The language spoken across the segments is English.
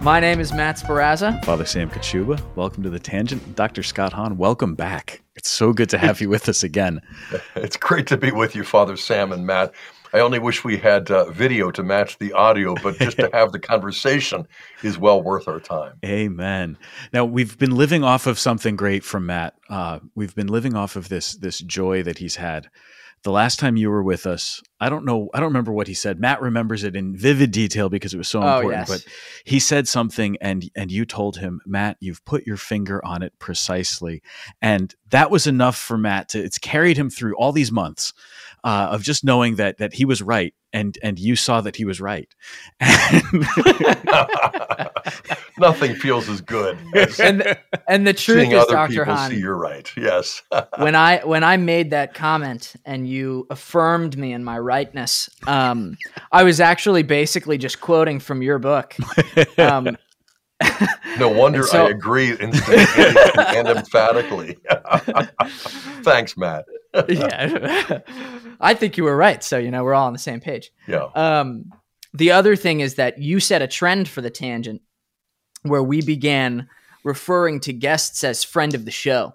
My name is Matt Sperrazza. Father Sam Kachuba, welcome to the Tangent. Dr. Scott Hahn, welcome back. It's so good to have you with us again. It's great to be with you, Father Sam and Matt. I only wish we had uh, video to match the audio, but just to have the conversation is well worth our time. Amen. Now we've been living off of something great from Matt. Uh, we've been living off of this this joy that he's had the last time you were with us, I don't know, I don't remember what he said. Matt remembers it in vivid detail because it was so Oh, important. yes. But he said something, and and you told him, Matt, you've put your finger on it precisely, and that was enough for Matt to. It's carried him through all these months uh, of just knowing that that he was right, and and you saw that he was right. Nothing feels as good as And and the truth is, other Dr. people Hahn, see you're right. Yes. when I when I made that comment and you affirmed me in my rightness, um, I was actually basically just quoting from your book. Um, no wonder so- I agree instantaneously and emphatically. Thanks, Matt. yeah, I think you were right. So you know we're all on the same page. Yeah. Um, the other thing is that you set a trend for the tangent where we began referring to guests as friend of the show.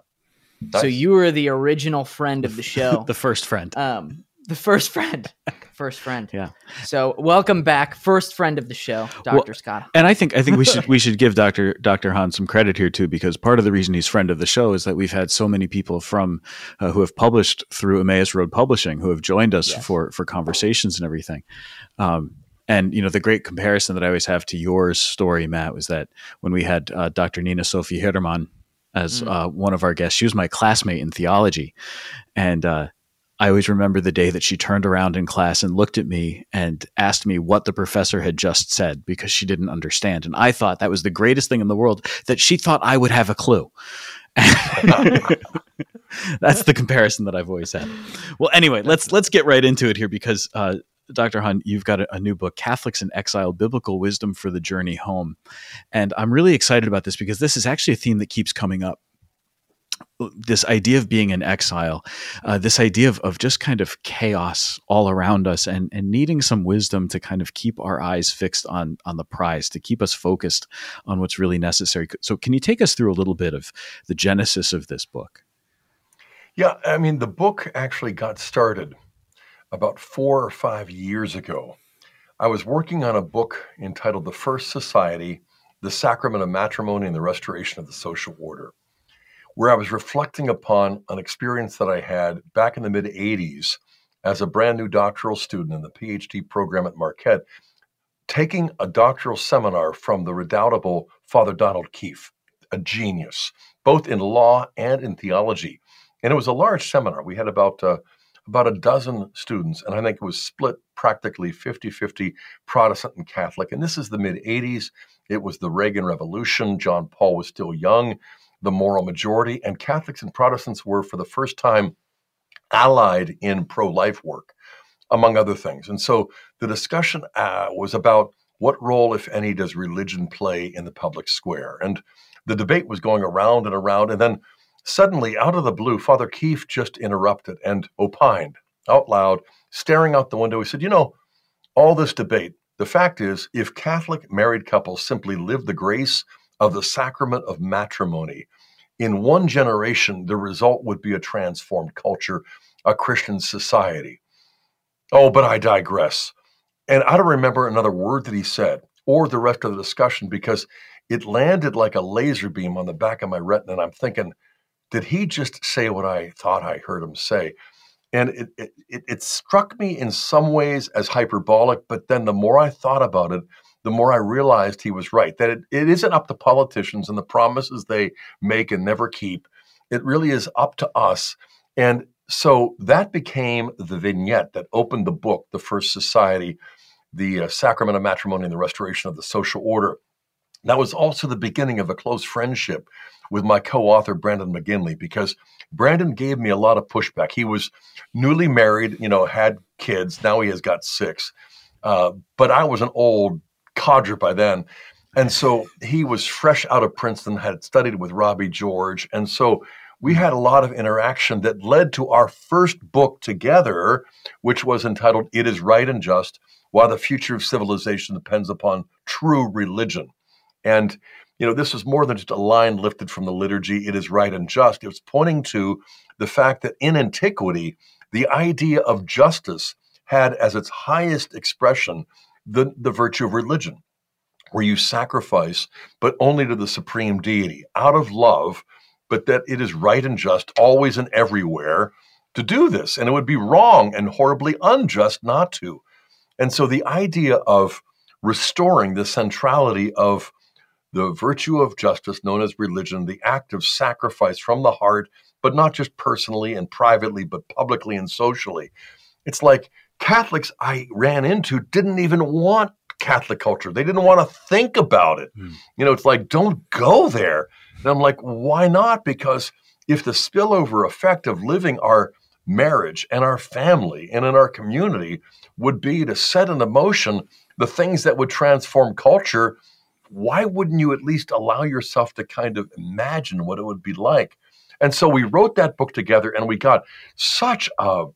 So you were the original friend of the show. the first friend. um, the first friend, first friend. Yeah. So welcome back, first friend of the show, Doctor Well, Scott. And I think I think we should we should give Dr. Dr. Hahn some credit here too, because part of the reason he's friend of the show is that we've had so many people from uh, who have published through Emmaus Road Publishing who have joined us Yes. for for conversations and everything. Um, and you know the great comparison that I always have to yours story, Matt, was that when we had uh, Dr. Nina Sophie Heereman as Mm. uh, one of our guests, she was my classmate in theology, and uh, I always remember the day that she turned around in class and looked at me and asked me what the professor had just said because she didn't understand. And I thought that was the greatest thing in the world that she thought I would have a clue. That's the comparison that I've always had. Well, anyway, let's let's get right into it here because uh, Dr. Hahn, you've got a, a new book, Catholics in Exile: Biblical Wisdom for the Journey Home, and I'm really excited about this because this is actually a theme that keeps coming up. This idea of being in exile, uh, this idea of, of just kind of chaos all around us, and and needing some wisdom to kind of keep our eyes fixed on on the prize, to keep us focused on what's really necessary. So, can you take us through a little bit of the genesis of this book? Yeah, I mean, the book actually got started about four or five years ago. I was working on a book entitled The First Society The Sacrament of Matrimony and the Restoration of the Social Order, where I was reflecting upon an experience that I had back in the mid 80s as a brand new doctoral student in the PhD program at Marquette, taking a doctoral seminar from the redoubtable Father Donald Keefe, a genius, both in law and in theology and it was a large seminar. We had about uh, about a dozen students, and I think it was split practically 50-50 Protestant and Catholic. And this is the mid 80s. It was the Reagan Revolution. John Paul was still young, the moral majority, and Catholics and Protestants were for the first time allied in pro-life work, among other things. And so the discussion uh, was about what role, if any, does religion play in the public square? And the debate was going around and around, and then Suddenly, out of the blue, Father Keefe just interrupted and opined out loud, staring out the window. He said, You know, all this debate, the fact is, if Catholic married couples simply live the grace of the sacrament of matrimony, in one generation, the result would be a transformed culture, a Christian society. Oh, but I digress. And I don't remember another word that he said or the rest of the discussion because it landed like a laser beam on the back of my retina. And I'm thinking, did he just say what I thought I heard him say? And it, it, it, struck me in some ways as hyperbolic, but then the more I thought about it, the more I realized he was right. That it, it isn't up to politicians and the promises they make and never keep. It really is up to us. And so that became the vignette that opened the book, The First Society, the uh, Sacrament of Matrimony and the Restoration of the Social Order. That was also the beginning of a close friendship with my co-author Brandon McGinley because Brandon gave me a lot of pushback. He was newly married, you know, had kids. Now he has got six, uh, but I was an old codger by then, and so he was fresh out of Princeton, had studied with Robbie George, and so we mm-hmm. had a lot of interaction that led to our first book together, which was entitled It is Right and Just Why the Future of Civilization Depends Upon True Religion. And, you know, this was more than just a line lifted from the liturgy, It is Right and Just. It was pointing to the fact that in antiquity, the idea of justice had as its highest expression the, the virtue of religion, where you sacrifice, but only to the supreme deity out of love, but that it is right and just always and everywhere to do this. And it would be wrong and horribly unjust not to. And so the idea of restoring the centrality of the virtue of justice known as religion, the act of sacrifice from the heart, but not just personally and privately, but publicly and socially. It's like Catholics I ran into didn't even want Catholic culture. They didn't want to think about it. Mm. You know, it's like, don't go there. And I'm like, why not? Because if the spillover effect of living our marriage and our family and in our community would be to set into motion the things that would transform culture, why wouldn't you at least allow yourself to kind of imagine what it would be like? And so we wrote that book together and we got such a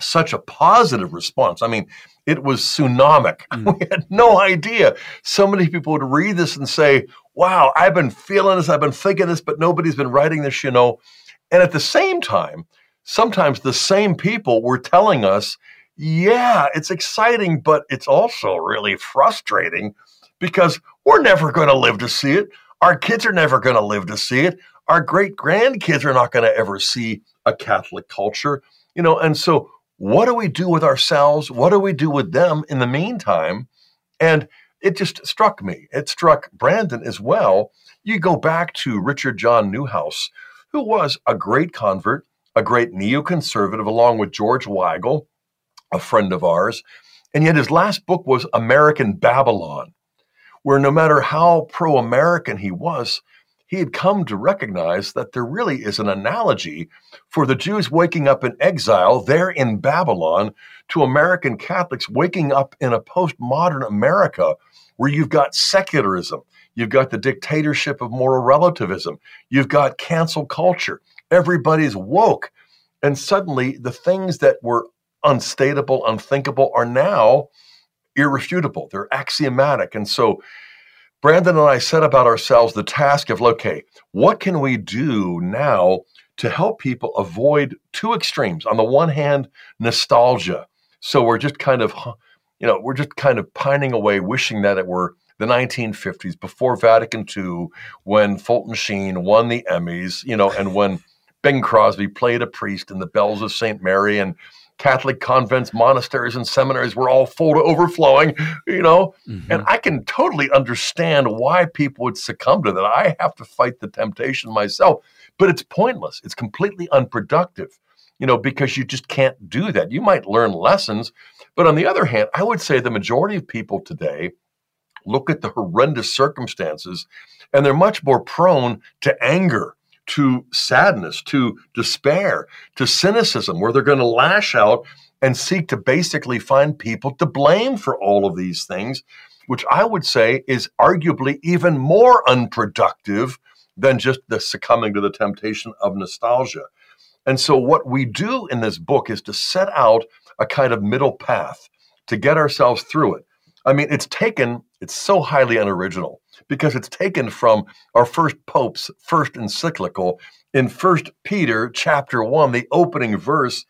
such a positive response. I mean, it was tsunamic. Mm. We had no idea. So many people would read this and say, Wow, I've been feeling this, I've been thinking this, but nobody's been writing this, you know. And at the same time, sometimes the same people were telling us, Yeah, it's exciting, but it's also really frustrating because we're never going to live to see it. Our kids are never going to live to see it. Our great grandkids are not going to ever see a Catholic culture, you know. And so what do we do with ourselves? What do we do with them in the meantime? And it just struck me. It struck Brandon as well. You go back to Richard John Neuhaus, who was a great convert, a great neoconservative, along with George Weigel, a friend of ours. And yet his last book was American Babylon, where no matter how pro American he was, he had come to recognize that there really is an analogy for the Jews waking up in exile there in Babylon to American Catholics waking up in a postmodern America where you've got secularism, you've got the dictatorship of moral relativism, you've got cancel culture. Everybody's woke. And suddenly the things that were unstatable, unthinkable are now irrefutable. They're axiomatic. And so Brandon and I set about ourselves the task of, okay, what can we do now to help people avoid two extremes? On the one hand, nostalgia. So we're just kind of, you know, we're just kind of pining away, wishing that it were the 1950s before Vatican II, when Fulton Sheen won the Emmys, you know, and when Bing Crosby played a priest in the Bells of St. Mary and Catholic convents, monasteries, and seminaries were all full to overflowing, you know? Mm-hmm. And I can totally understand why people would succumb to that. I have to fight the temptation myself, but it's pointless. It's completely unproductive, you know, because you just can't do that. You might learn lessons, but on the other hand, I would say the majority of people today look at the horrendous circumstances and they're much more prone to anger to sadness, to despair, to cynicism, where they're going to lash out and seek to basically find people to blame for all of these things, which I would say is arguably even more unproductive than just the succumbing to the temptation of nostalgia. And so, what we do in this book is to set out a kind of middle path to get ourselves through it. I mean, it's taken, it's so highly unoriginal because it's taken from our first pope's first encyclical. In First Peter chapter 1 the opening verse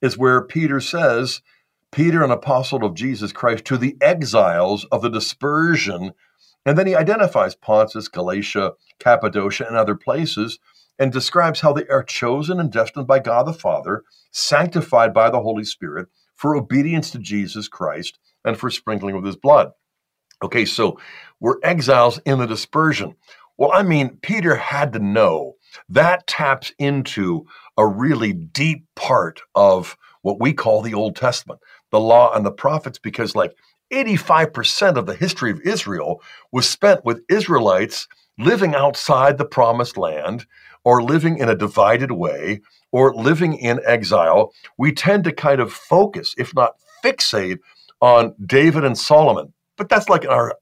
is where Peter says Peter an apostle of Jesus Christ to the exiles of the dispersion. And then he identifies Pontus Galatia Cappadocia and other places and describes how they are chosen and destined by God the Father sanctified by the Holy Spirit for obedience to Jesus Christ and for sprinkling with his blood Okay, so we're exiles in the dispersion. Well, I mean, Peter had to know that taps into a really deep part of what we call the Old Testament, the law and the prophets, because like 85% of the history of Israel was spent with Israelites living outside the promised land or living in a divided way or living in exile. We tend to kind of focus, if not fixate, on David and Solomon but that's like our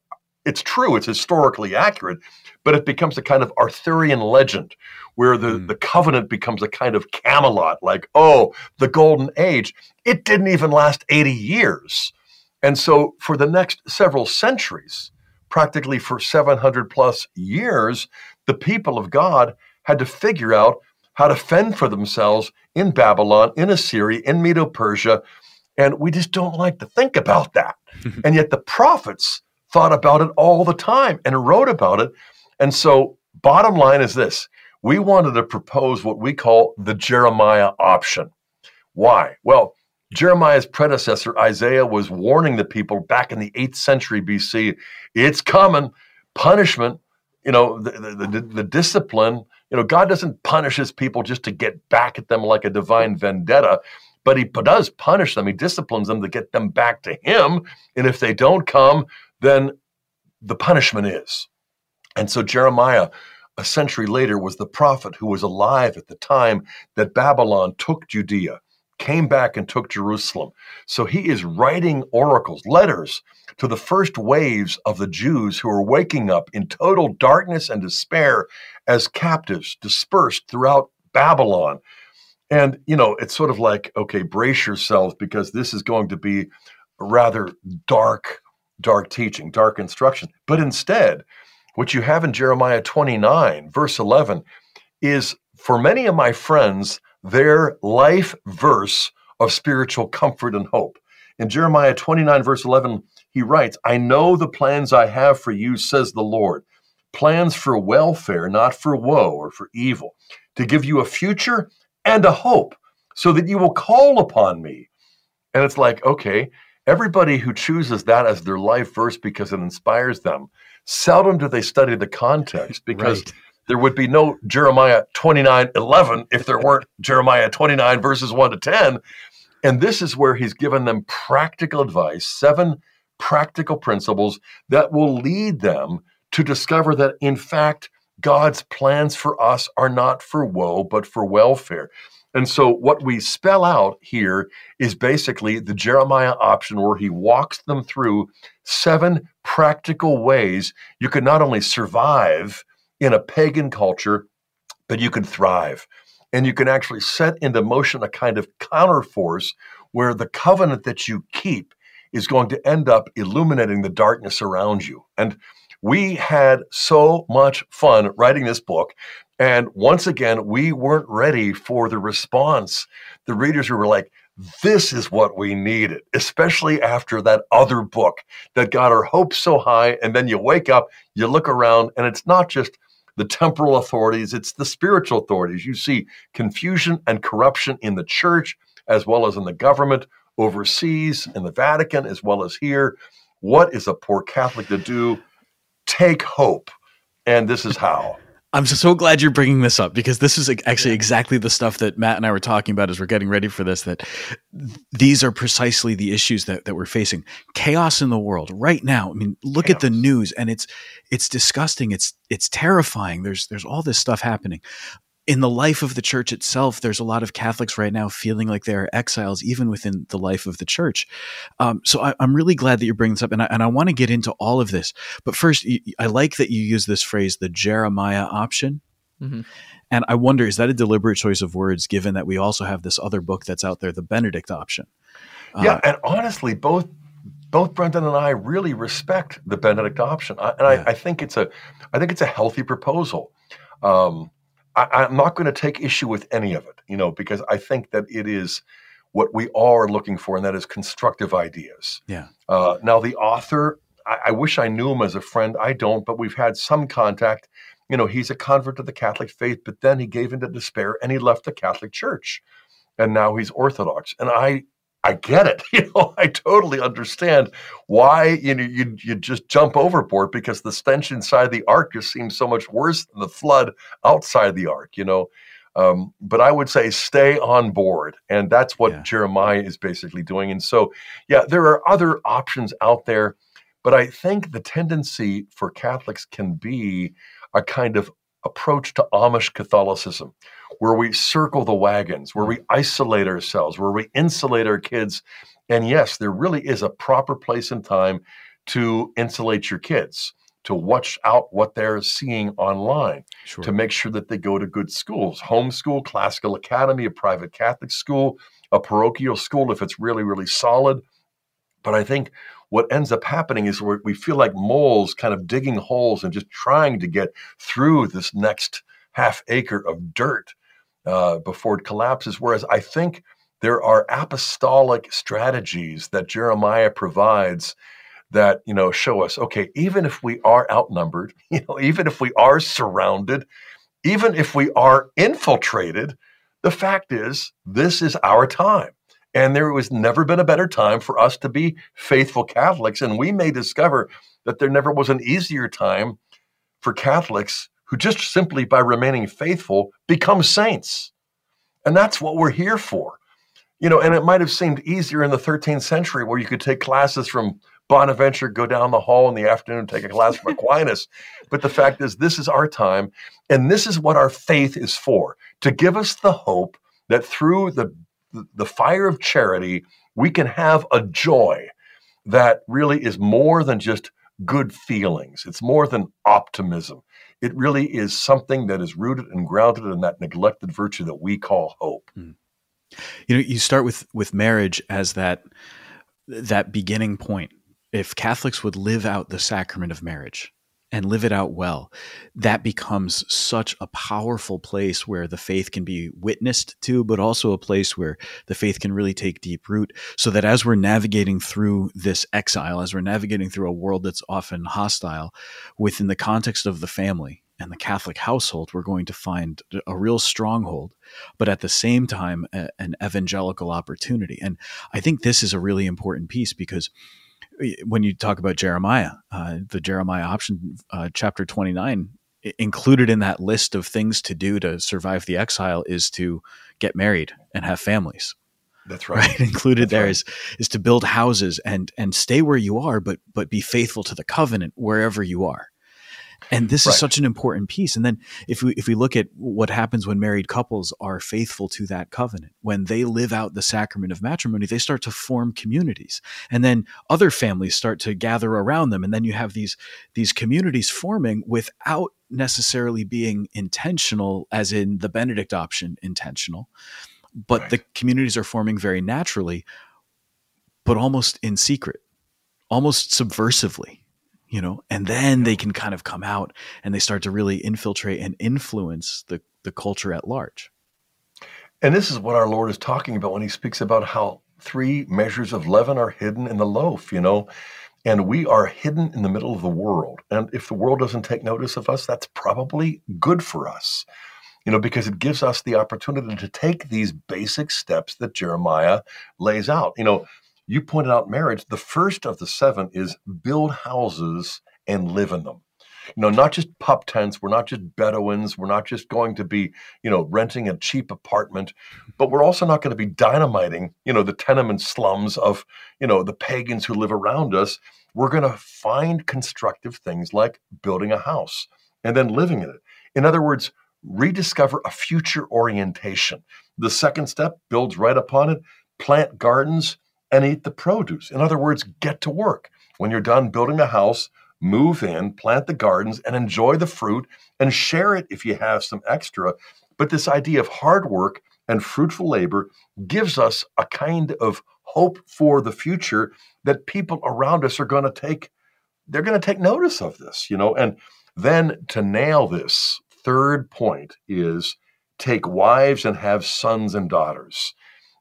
it's true, it's historically accurate, but it becomes a kind of Arthurian legend where the, mm. the covenant becomes a kind of Camelot, like, oh, the golden age. It didn't even last 80 years. And so for the next several centuries, practically for 700 plus years, the people of God had to figure out how to fend for themselves in Babylon, in Assyria, in Medo Persia. And we just don't like to think about that. and yet the prophets thought about it all the time and wrote about it. And so, bottom line is this we wanted to propose what we call the Jeremiah option. Why? Well, Jeremiah's predecessor, Isaiah, was warning the people back in the 8th century BC it's coming, punishment, you know, the, the, the, the discipline. You know, God doesn't punish his people just to get back at them like a divine vendetta but he does punish them. He disciplines them to get them back to him. And if they don't come, then the punishment is. And so Jeremiah, a century later, was the prophet who was alive at the time that Babylon took Judea, came back and took Jerusalem. So he is writing oracles, letters to the first waves of the Jews who are waking up in total darkness and despair as captives dispersed throughout Babylon. And, you know, it's sort of like, okay, brace yourselves because this is going to be rather dark dark teaching, dark instruction. But instead, what you have in Jeremiah 29, verse 11, is for many of my friends, their life verse of spiritual comfort and hope. In Jeremiah 29, verse 11, he writes, I know the plans I have for you, says the Lord plans for welfare, not for woe or for evil, to give you a future and a hope, so that you will call upon me. And it's like, okay, Everybody who chooses that as their life verse because it inspires them, seldom do they study the context because right. there would be no Jeremiah 29 11 if there weren't Jeremiah 29 verses 1 to 10. And this is where he's given them practical advice, seven practical principles that will lead them to discover that, in fact, God's plans for us are not for woe, but for welfare. And so, what we spell out here is basically the Jeremiah option where he walks them through seven practical ways you can not only survive in a pagan culture, but you can thrive. And you can actually set into motion a kind of counterforce where the covenant that you keep is going to end up illuminating the darkness around you. And we had so much fun writing this book and once again, we weren't ready for the response. The readers were like, this is what we needed, especially after that other book that got our hopes so high. And then you wake up, you look around, and it's not just the temporal authorities, it's the spiritual authorities. You see confusion and corruption in the church, as well as in the government, overseas, in the Vatican, as well as here. What is a poor Catholic to do? Take hope. And this is how. I'm so glad you're bringing this up because this is actually exactly the stuff that Matt and I were talking about as we're getting ready for this. That these are precisely the issues that, that we're facing. Chaos in the world right now. I mean, look Chaos. at the news, and it's it's disgusting. It's it's terrifying. There's there's all this stuff happening in the life of the church itself, there's a lot of Catholics right now feeling like they're exiles, even within the life of the church. Um, so I, am really glad that you're bringing this up, and I, and I want to get into all of this. But first, I like that you use this phrase, the Jeremiah option. Mm-hmm. And I wonder, is that a deliberate choice of words, given that we also have this other book that's out there, the Benedict option? Yeah, uh, and honestly, both both Brandon and I really respect the Benedict option, I, and yeah. I, I, think it's a I think it's a healthy proposal. Um, I, am not going to take issue with any of it, you know, because I think that it is what we all are looking for, and that is constructive ideas. Yeah. Uh, now, the author, I, I, wish I knew him as a friend. I don't, but we've had some contact. You know, he's a convert to the Catholic faith, but then he gave into despair and he left the Catholic Church, and now he's Orthodox. And I I get it. You know, I totally understand why you know you you just jump overboard because the stench inside the ark just seems so much worse than the flood outside the ark. You know, um, but I would say stay on board, and that's what yeah. Jeremiah is basically doing. And so, yeah, there are other options out there, but I think the tendency for Catholics can be a kind of approach to Amish Catholicism, where we circle the wagons, where we mm. isolate ourselves, where we insulate our kids. And yes, there really is a proper place and time to insulate your kids, to watch out what they're seeing online, Sure. to make sure that they go to good schools, homeschool, classical academy, a private Catholic school, a parochial school if it's really, really solid. But I think what ends up happening is we feel like moles kind of digging holes and just trying to get through this next half acre of dirt uh, before it collapses. Whereas I think there are apostolic strategies that Jeremiah provides that you know show us okay even if we are outnumbered you know even if we are surrounded even if we are infiltrated the fact is this is our time and there was never been a better time for us to be faithful catholics. And we may discover that there never was an easier time for catholics who just simply by remaining faithful become saints. And that's what we're here for. You know and it might have seemed easier in the 13th century where you could take classes from Bonaventure, go down the hall in the afternoon, take a class from Aquinas. But the fact is, this is our time, and this is what our faith is for to give us the hope that through the, the fire of charity, we can have a joy that really is more than just good feelings, it's more than optimism. It really is something that is rooted and grounded in that neglected virtue that we call hope. Hmm. You know, you start with with marriage as that that beginning point. If Catholics would live out the sacrament of marriage and live it out well, that becomes such a powerful place where the faith can be witnessed to, but also a place where the faith can really take deep root. So that as we're navigating through this exile, as we're navigating through a world that's often hostile, within the context of the family and the Catholic household, we're going to find a real stronghold, but at the same time, a, an evangelical opportunity. And I think this is a really important piece because when you talk about Jeremiah, uh, the Jeremiah option, uh, chapter 29, included in that list of things to do to survive the exile is to get married and have families. That's right. Right, included That's there right. is is to build houses and and stay where you are, but but be faithful to the covenant wherever you are. And this Right. is such an important piece. And then if we if we look at what happens when married couples are faithful to that covenant, when they live out the sacrament of matrimony, they start to form communities. And then other families start to gather around them. And then you have these these communities forming without necessarily being intentional, as in the Benedict option intentional. But Right. the communities are forming very naturally, but almost in secret, almost subversively you know and then they can kind of come out and they start to really infiltrate and influence the the culture at large And this is what our Lord is talking about when he speaks about how three measures of leaven are hidden in the loaf, you know, and we are hidden in the middle of the world. And if the world doesn't take notice of us, that's probably good for us, you know, because it gives us the opportunity to take these basic steps that Jeremiah lays out. You know, you pointed out marriage. The first of the seven is build houses and live in them. You know, not just pup tents. We're not just Bedouins. We're not just going to be, you know, renting a cheap apartment, but we're also not going to be dynamiting, you know, the tenement slums of, you know, the pagans who live around us. We're going to find constructive things like building a house and then living in it. In other words, rediscover a future orientation. The second step builds right upon it plant gardens and eat the produce. In other words, get to work. When you're done building the house, move in, plant the gardens, and enjoy the fruit and share it if you have some extra. But this idea of hard work and fruitful labor gives us a kind of hope for the future that people around us are going to take they're going to take notice of this, you know. And then to nail this, third point is take wives and have sons and daughters.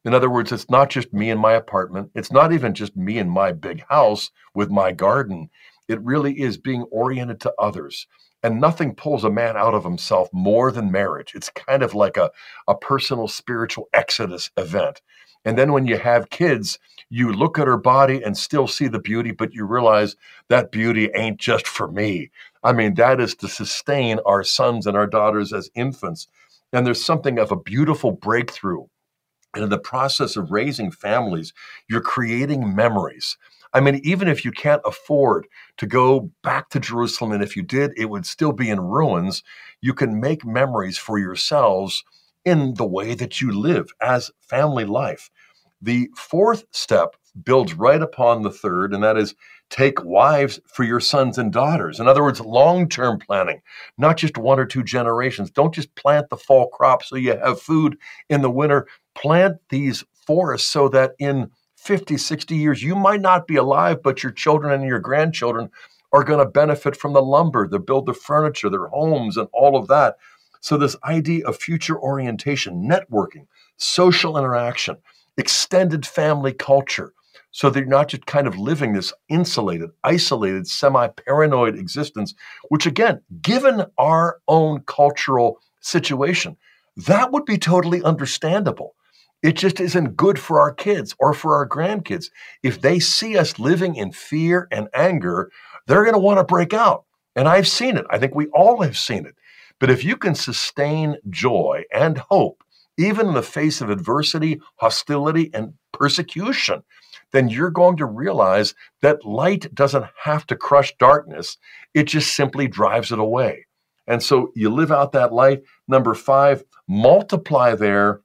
In other words, it's not just me in my apartment. It's not even just me in my big house with my garden. It really is being oriented to others. And nothing pulls a man out of himself more than marriage. It's kind of like a, a personal spiritual exodus event. And then when you have kids, you look at her body and still see the beauty, but you realize that beauty ain't just for me. I mean, that is to sustain our sons and our daughters as infants. And there's something of a beautiful breakthrough and in the process of raising families, you're creating memories. I mean, even if you can't afford to go back to Jerusalem, and if you did, it would still be in ruins, you can make memories for yourselves in the way that you live as family life. The fourth step builds right upon the third, and that is take wives for your sons and daughters. In other words, long term planning, not just one or two generations. Don't just plant the fall crop so you have food in the winter. Plant these forests so that in 50, 60 years, you might not be alive, but your children and your grandchildren are going to benefit from the lumber, the build the furniture, their homes, and all of that. So, this idea of future orientation, networking, social interaction, extended family culture, so that you're not just kind of living this insulated, isolated, semi paranoid existence, which, again, given our own cultural situation, that would be totally understandable. It just isn't good for our kids or for our grandkids. If they see us living in fear and anger, they're going to want to break out. And I've seen it. I think we all have seen it. But if you can sustain joy and hope, even in the face of adversity, hostility, and persecution, then you're going to realize that light doesn't have to crush darkness. It just simply drives it away. And so you live out that light. Number five, multiply there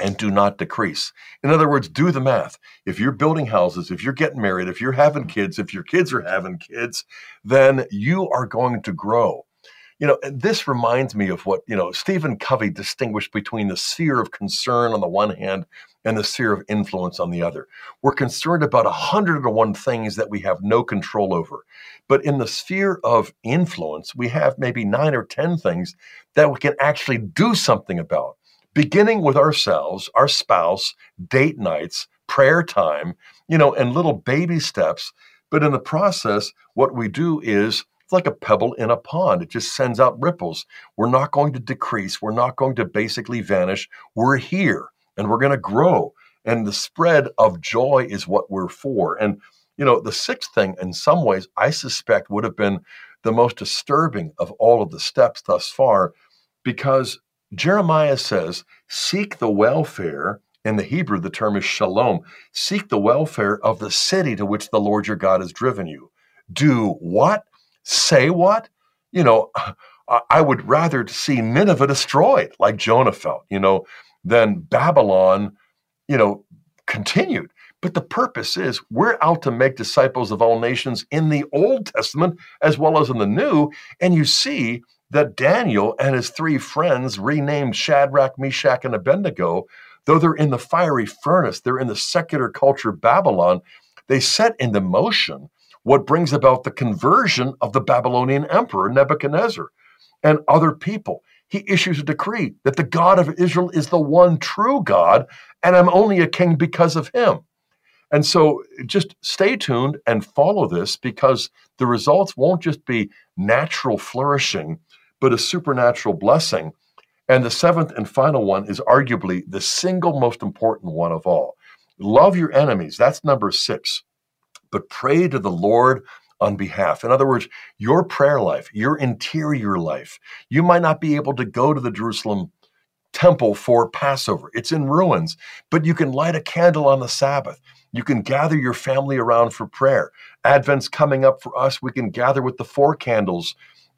and do not decrease. In other words, do the math. If you're building houses, if you're getting married, if you're having kids, if your kids are having kids, then you are going to grow. You know, this reminds me of what, you know, Stephen Covey distinguished between the sphere of concern on the one hand and the sphere of influence on the other. We're concerned about 101 things that we have no control over. But in the sphere of influence, we have maybe nine or 10 things that we can actually do something about beginning with ourselves, our spouse, date nights, prayer time, you know, and little baby steps. But in the process, what we do is it's like a pebble in a pond. It just sends out ripples. We're not going to decrease. We're not going to basically vanish. We're here and we're going to grow. And the spread of joy is what we're for. And, you know, the sixth thing, in some ways, I suspect would have been the most disturbing of all of the steps thus far because Jeremiah says, Seek the welfare. In the Hebrew, the term is shalom. Seek the welfare of the city to which the Lord your God has driven you. Do what? Say what? You know, I would rather see Nineveh destroyed, like Jonah felt, you know, than Babylon, you know, continued. But the purpose is we're out to make disciples of all nations in the Old Testament as well as in the New. And you see that Daniel and his three friends, renamed Shadrach, Meshach, and Abednego, though they're in the fiery furnace, they're in the secular culture Babylon, they set into motion what brings about the conversion of the Babylonian emperor Nebuchadnezzar and other people. He issues a decree that the God of Israel is the one true God, and I'm only a king because of him. And so just stay tuned and follow this because the results won't just be natural flourishing, but a supernatural blessing. And the seventh and final one is arguably the single most important one of all. Love your enemies. That's number six. But pray to the Lord on behalf. In other words, your prayer life, your interior life. You might not be able to go to the Jerusalem temple for Passover, it's in ruins, but you can light a candle on the Sabbath. You can gather your family around for prayer. Advent's coming up for us. We can gather with the four candles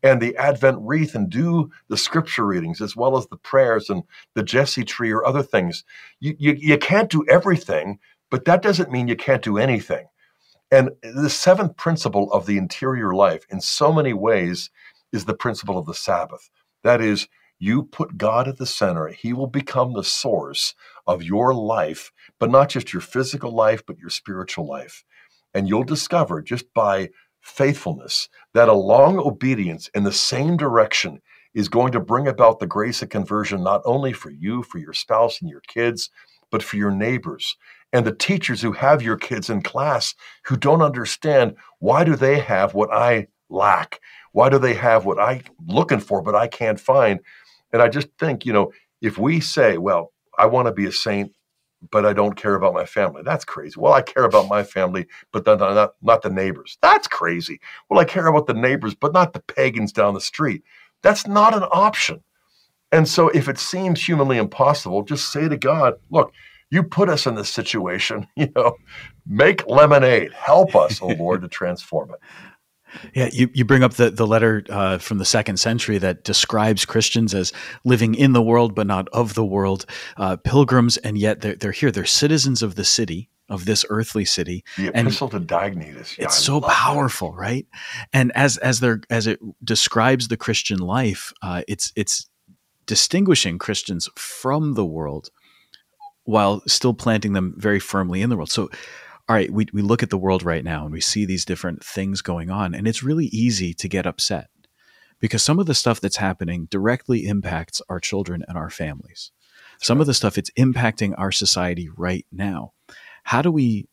and the Advent wreath and do the scripture readings as well as the prayers and the Jesse tree or other things. You, you, you can't do everything, but that doesn't mean you can't do anything. And the seventh principle of the interior life, in so many ways, is the principle of the Sabbath. That is, you put God at the center, He will become the source of your life, but not just your physical life, but your spiritual life. And you'll discover just by faithfulness, that a long obedience in the same direction is going to bring about the grace of conversion not only for you, for your spouse and your kids, but for your neighbors and the teachers who have your kids in class who don't understand why do they have what I lack? Why do they have what I'm looking for but I can't find? And I just think, you know, if we say, well, I want to be a saint but I don't care about my family. That's crazy. Well, I care about my family, but not, not, not the neighbors. That's crazy. Well, I care about the neighbors, but not the pagans down the street. That's not an option. And so if it seems humanly impossible, just say to God, look, you put us in this situation, you know, make lemonade. Help us, oh Lord, to transform it. Yeah, you, you bring up the, the letter uh, from the second century that describes Christians as living in the world but not of the world, uh, pilgrims, and yet they're, they're here. They're citizens of the city, of this earthly city. The And epistle to Diognetus. Yeah, it's I so love that. powerful, right? And as as there as it describes the Christian life, uh, it's it's distinguishing Christians from the world while still planting them very firmly in the world. So, all right, we we look at the world right now and we see these different things going on, and it's really easy to get upset because some of the stuff that's happening directly impacts our children and our families. Some of the stuff it's impacting our society right now. How do we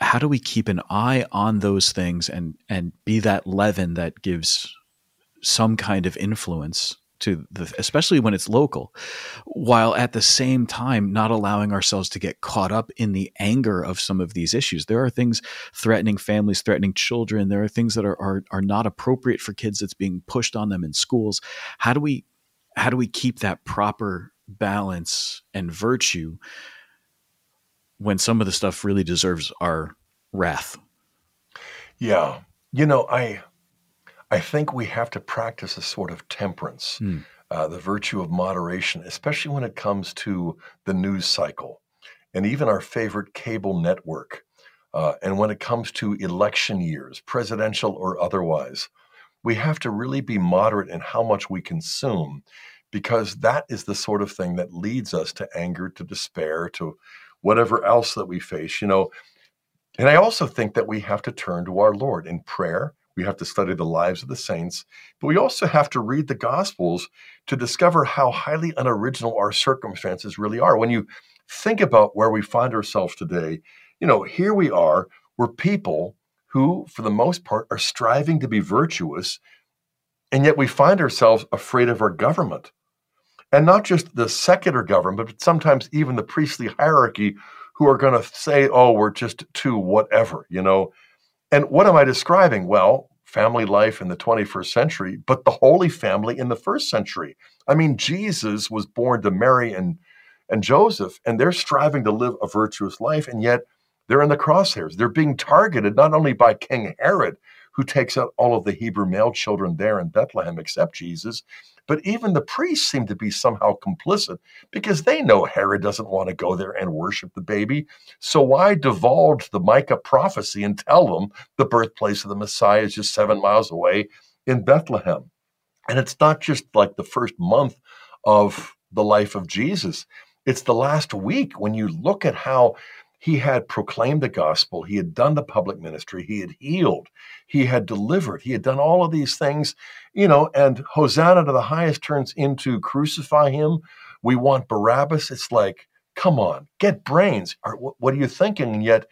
how do we keep an eye on those things and and be that leaven that gives some kind of influence to the especially when it's local while at the same time not allowing ourselves to get caught up in the anger of some of these issues. There are things threatening families threatening children. There are things that are are, are not appropriate for kids that's being pushed on them in schools. How do we how do we keep that proper balance and virtue when some of the stuff really deserves our wrath? Yeah. You know, I I think we have to practice a sort of temperance, Hmm. uh, the virtue of moderation, especially when it comes to the news cycle and even our favorite cable network. Uh, and when it comes to election years, presidential or otherwise, we have to really be moderate in how much we consume because that is the sort of thing that leads us to anger, to despair, to whatever else that we face. You know, and I also think that we have to turn to our Lord in prayer. We have to study the lives of the saints, but we also have to read the Gospels to discover how highly unoriginal our circumstances really are. When you think about where we find ourselves today, you know, here we are, we're people who, for the most part, are striving to be virtuous, and yet we find ourselves afraid of our government. And not just the secular government, but sometimes even the priestly hierarchy who are going to say, oh, we're just too whatever, you know. And what am I describing? Well, family life in the 21st century, but the Holy Family in the first century. I mean, Jesus was born to Mary and, and Joseph, and they're striving to live a virtuous life, and yet they're in the crosshairs. They're being targeted not only by King Herod, who takes out all of the Hebrew male children there in Bethlehem except Jesus, but even the priests seem to be somehow complicit because they know Herod doesn't want to go there and worship the baby. So why divulge the Micah prophecy and tell them the birthplace of the Messiah is just seven miles away in Bethlehem? And it's not just like the first month of the life of Jesus, it's the last week when you look at how he had proclaimed the gospel, he had done the public ministry, he had healed, he had delivered, he had done all of these things, you know, and Hosanna to the highest turns into crucify him. We want Barabbas. It's like, come on, get brains. What, are you thinking? And yet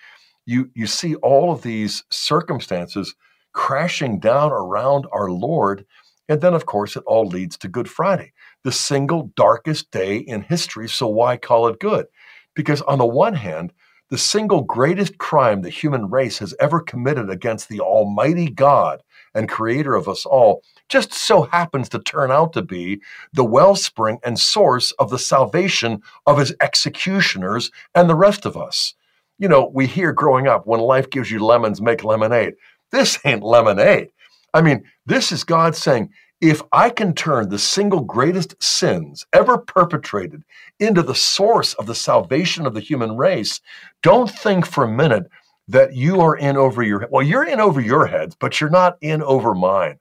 you you see all of these circumstances crashing down around our Lord. And then, of course, it all leads to Good Friday, the single darkest day in history. So why call it good? Because on the one hand, the single greatest crime the human race has ever committed against the Almighty God and Creator of us all just so happens to turn out to be the wellspring and source of the salvation of His executioners and the rest of us. You know, we hear growing up when life gives you lemons, make lemonade. This ain't lemonade. I mean, this is God saying, if I can turn the single greatest sins ever perpetrated into the source of the salvation of the human race, don't think for a minute that you are in over your well, you're in over your heads, but you're not in over mine.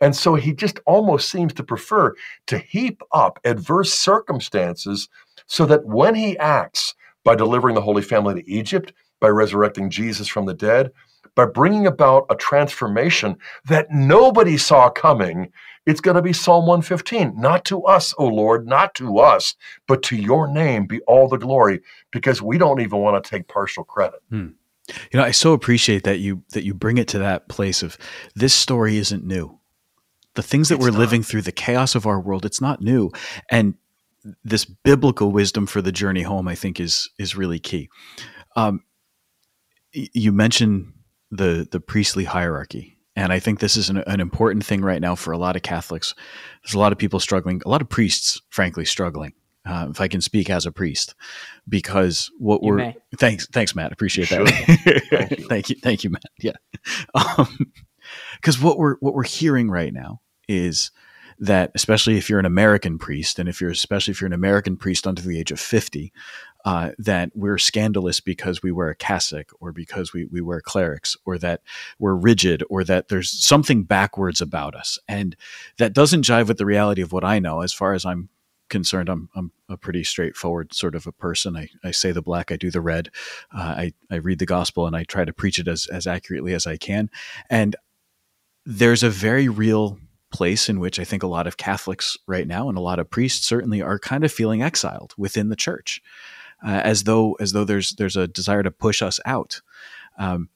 And so he just almost seems to prefer to heap up adverse circumstances so that when he acts by delivering the Holy Family to Egypt, by resurrecting Jesus from the dead, by bringing about a transformation that nobody saw coming, it's going to be Psalm 115. Not to us, O Lord, not to us, but to your name be all the glory, because we don't even want to take partial credit. You know, I so appreciate that you that you bring it to that place of this story isn't new. The things that It's we're not. living through, the chaos of our world, it's not new. And this biblical wisdom for the journey home, I think, is is really key. Um, y- you mentioned the the priestly hierarchy, and I think this is an, an important thing right now for a lot of Catholics. There's a lot of people struggling, a lot of priests, frankly, struggling. Uh, if I can speak as a priest, because what You we're may. thanks, thanks, Matt. Appreciate You that. Thank you. thank you, thank you, Matt. Yeah, because what we're what we're hearing right now is that, especially if you're an American priest, and if you're especially if you're an American priest under the age of fifty, uh, that we're scandalous because we wear a cassock or because we, we wear clerics or that we're rigid or that there's something backwards about us. And that doesn't jive with the reality of what I know as far as I'm concerned. I'm, I'm a pretty straightforward sort of a person. I, I say the black, I do the red. Uh, I, I read the gospel and I try to preach it as, as accurately as I can. And there's a very real place in which I think a lot of Catholics right now and a lot of priests certainly are kind of feeling exiled within the church uh, as though as though there's there's a desire to push us out. Um,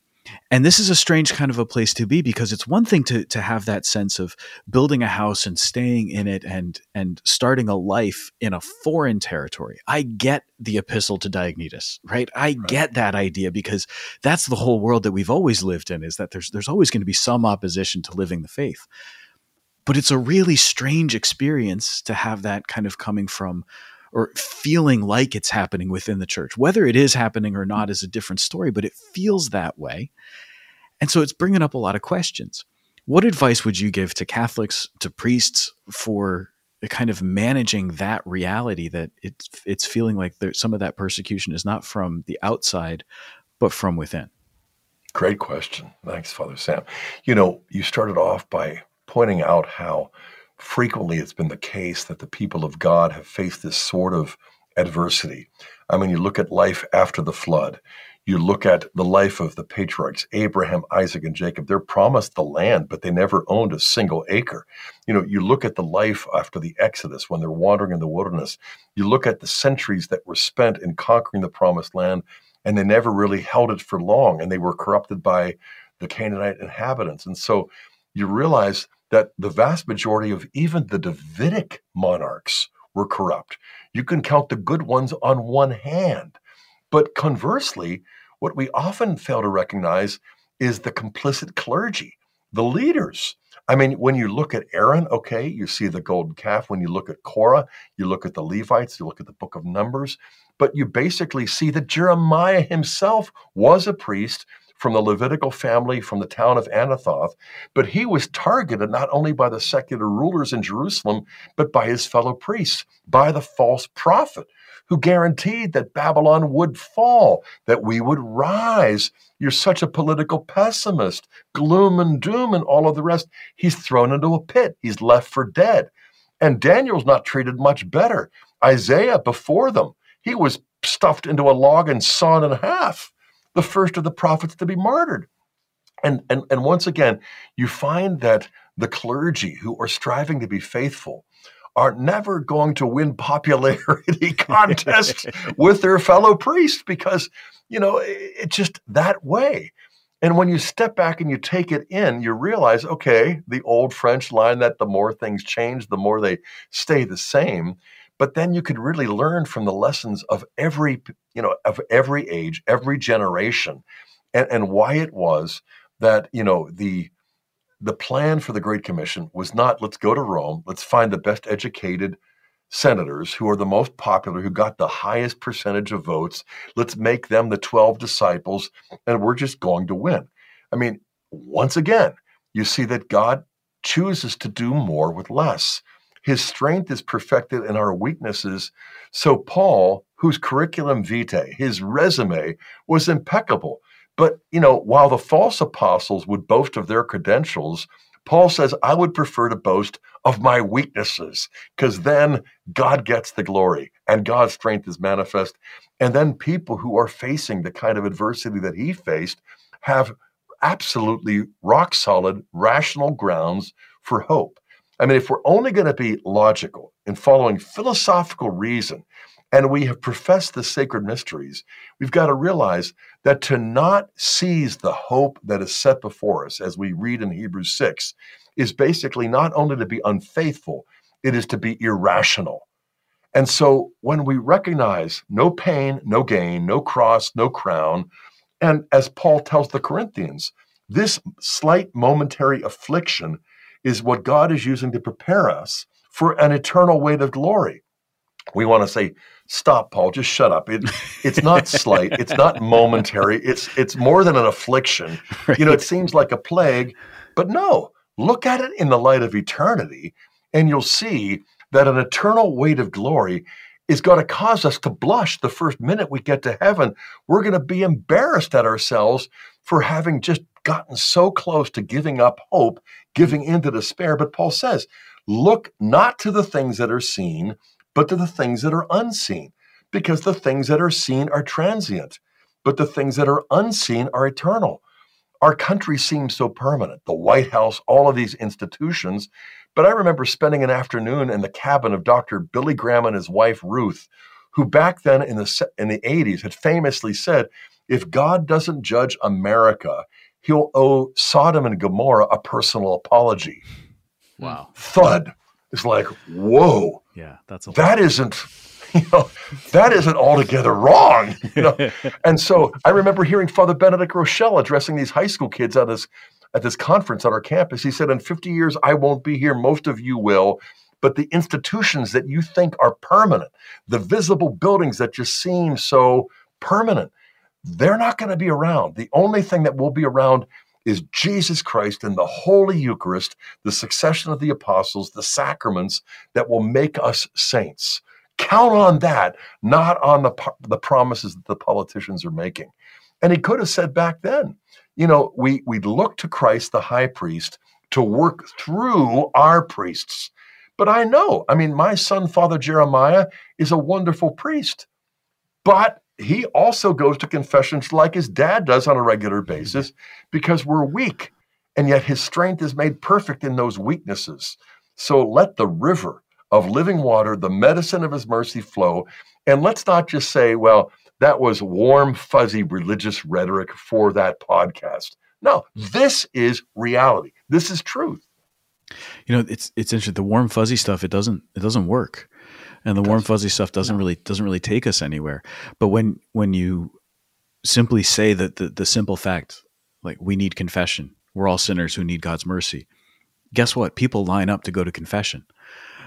and this is a strange kind of a place to be because it's one thing to to have that sense of building a house and staying in it and and starting a life in a foreign territory. I get the epistle to Diognetus, right? I right. get that idea because that's the whole world that we've always lived in is that there's there's always going to be some opposition to living the faith. But it's a really strange experience to have that kind of coming from or feeling like it's happening within the church. Whether it is happening or not is a different story, but it feels that way. And so it's bringing up a lot of questions. What advice would you give to Catholics, to priests for kind of managing that reality that it's it's feeling like there, some of that persecution is not from the outside, but from within? Great question. Thanks, Father Sam. You know, you started off by pointing out how frequently it's been the case that the people of God have faced this sort of adversity. I mean, you look at life after the flood, you look at the life of the patriarchs, Abraham, Isaac, and Jacob. They're promised the land, but they never owned a single acre. You know, you look at the life after the Exodus when they're wandering in the wilderness, you look at the centuries that were spent in conquering the promised land, and they never really held it for long, and they were corrupted by the Canaanite inhabitants. And so you realize that the vast majority of even the Davidic monarchs were corrupt. You can count the good ones on one hand. But conversely, what we often fail to recognize is the complicit clergy, the leaders. I mean, when you look at Aaron, okay, you see the golden calf. When you look at Korah, you look at the Levites, you look at the book of Numbers, but you basically see that Jeremiah himself was a priest from the Levitical family from the town of Anathoth, but he was targeted not only by the secular rulers in Jerusalem, but by his fellow priests, by the false prophet who guaranteed that Babylon would fall, that we would rise. You're such a political pessimist, gloom and doom, and all of the rest. He's thrown into a pit, he's left for dead. And Daniel's not treated much better. Isaiah, before them, he was stuffed into a log and sawn in half the first of the prophets to be martyred. And, and, and once again, you find that the clergy who are striving to be faithful are never going to win popularity contests with their fellow priests because, you know, it's just that way. And when you step back and you take it in, you realize, okay, the old French line that the more things change, the more they stay the same but then you could really learn from the lessons of every you know of every age every generation and, and why it was that you know the the plan for the great commission was not let's go to rome let's find the best educated senators who are the most popular who got the highest percentage of votes let's make them the 12 disciples and we're just going to win. I mean once again you see that god chooses to do more with less his strength is perfected in our weaknesses. So, Paul, whose curriculum vitae, his resume, was impeccable. But, you know, while the false apostles would boast of their credentials, Paul says, I would prefer to boast of my weaknesses because then God gets the glory and God's strength is manifest. And then people who are facing the kind of adversity that he faced have absolutely rock solid, rational grounds for hope. I mean, if we're only going to be logical in following philosophical reason, and we have professed the sacred mysteries, we've got to realize that to not seize the hope that is set before us, as we read in Hebrews 6, is basically not only to be unfaithful, it is to be irrational. And so when we recognize no pain, no gain, no cross, no crown, and as Paul tells the Corinthians, this slight momentary affliction is what God is using to prepare us for an eternal weight of glory. We want to say, stop, Paul, just shut up. It, it's not slight, it's not momentary, it's it's more than an affliction. Right. You know, it seems like a plague, but no, look at it in the light of eternity, and you'll see that an eternal weight of glory is going to cause us to blush the first minute we get to heaven. We're going to be embarrassed at ourselves for having just gotten so close to giving up hope, giving in to despair. But Paul says, look not to the things that are seen, but to the things that are unseen, because the things that are seen are transient, but the things that are unseen are eternal. Our country seems so permanent. The White House, all of these institutions, but I remember spending an afternoon in the cabin of Dr. Billy Graham and his wife Ruth, who back then in the in the 80s had famously said, "If God doesn't judge America, he'll owe Sodom and Gomorrah a personal apology." Wow. Thud. It's like, "Whoa." Yeah, that's a that isn't you know, that isn't altogether wrong. You know? and so I remember hearing Father Benedict Groeschel addressing these high school kids at this at this conference on our campus. He said, In 50 years, I won't be here. Most of you will. But the institutions that you think are permanent, the visible buildings that just seem so permanent, they're not going to be around. The only thing that will be around is Jesus Christ and the Holy Eucharist, the succession of the apostles, the sacraments that will make us saints. Count on that, not on the, the promises that the politicians are making. And he could have said back then, you know, we, we look to Christ, the high priest, to work through our priests. But I know, I mean, my son, Father Jeremiah, is a wonderful priest, but he also goes to confessions like his dad does on a regular mm-hmm. basis because we're weak. And yet his strength is made perfect in those weaknesses. So let the river of living water, the medicine of his mercy flow. And let's not just say, well, that was warm, fuzzy religious rhetoric for that podcast. No, this is reality. This is truth. You know, it's it's interesting. The warm fuzzy stuff it doesn't it doesn't work, and the warm fuzzy stuff doesn't really doesn't really take us anywhere. But when when you simply say that the the simple fact, like we need confession, we're all sinners who need God's mercy. Guess what? People line up to go to confession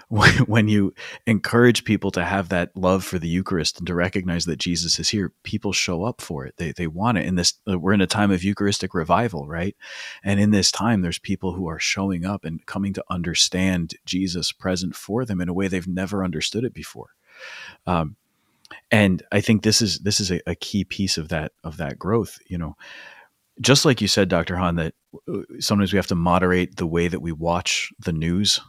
when you encourage people to have that love for the Eucharist and to recognize that Jesus is here, people show up for it. They they want it. In this, uh, we're in a time of Eucharistic revival, right? And in this time, there's people who are showing up and coming to understand Jesus present for them in a way they've never understood it before. Um, and I think this is this is a, a key piece of that of that growth. You know, just like you said, Dr. Hahn, that uh, sometimes we have to moderate the way that we watch the news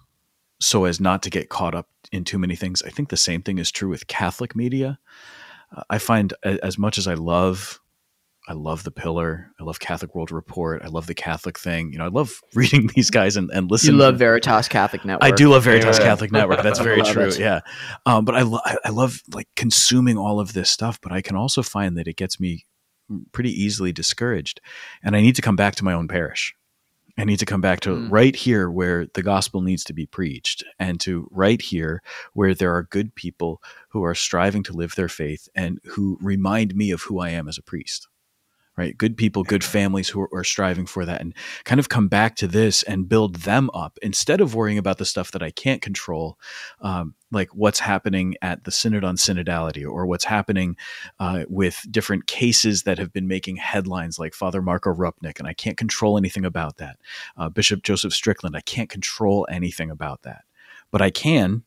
so as not to get caught up in too many things. I think the same thing is true with Catholic media. Uh, I find as much as I love I love the pillar. I love Catholic World Report. I love the Catholic thing. You know, I love reading these guys and, and listening. You love Veritas Catholic Network. I do love Veritas yeah. Catholic Network. That's very true. It. Yeah. Um, but I, lo- I love like consuming all of this stuff, but I can also find that it gets me pretty easily discouraged and I need to come back to my own parish. I need to come back to mm. right here where the gospel needs to be preached and to right here where there are good people who are striving to live their faith and who remind me of who I am as a priest right? Good people, good families who are, are, striving for that and kind of come back to this and build them up instead of worrying about the stuff that I can't control, um, like what's happening at the Synod on Synodality or what's happening uh, with different cases that have been making headlines, like Father Marco Rupnik, and I can't control anything about that. Uh, Bishop Joseph Strickland, I can't control anything about that. But I can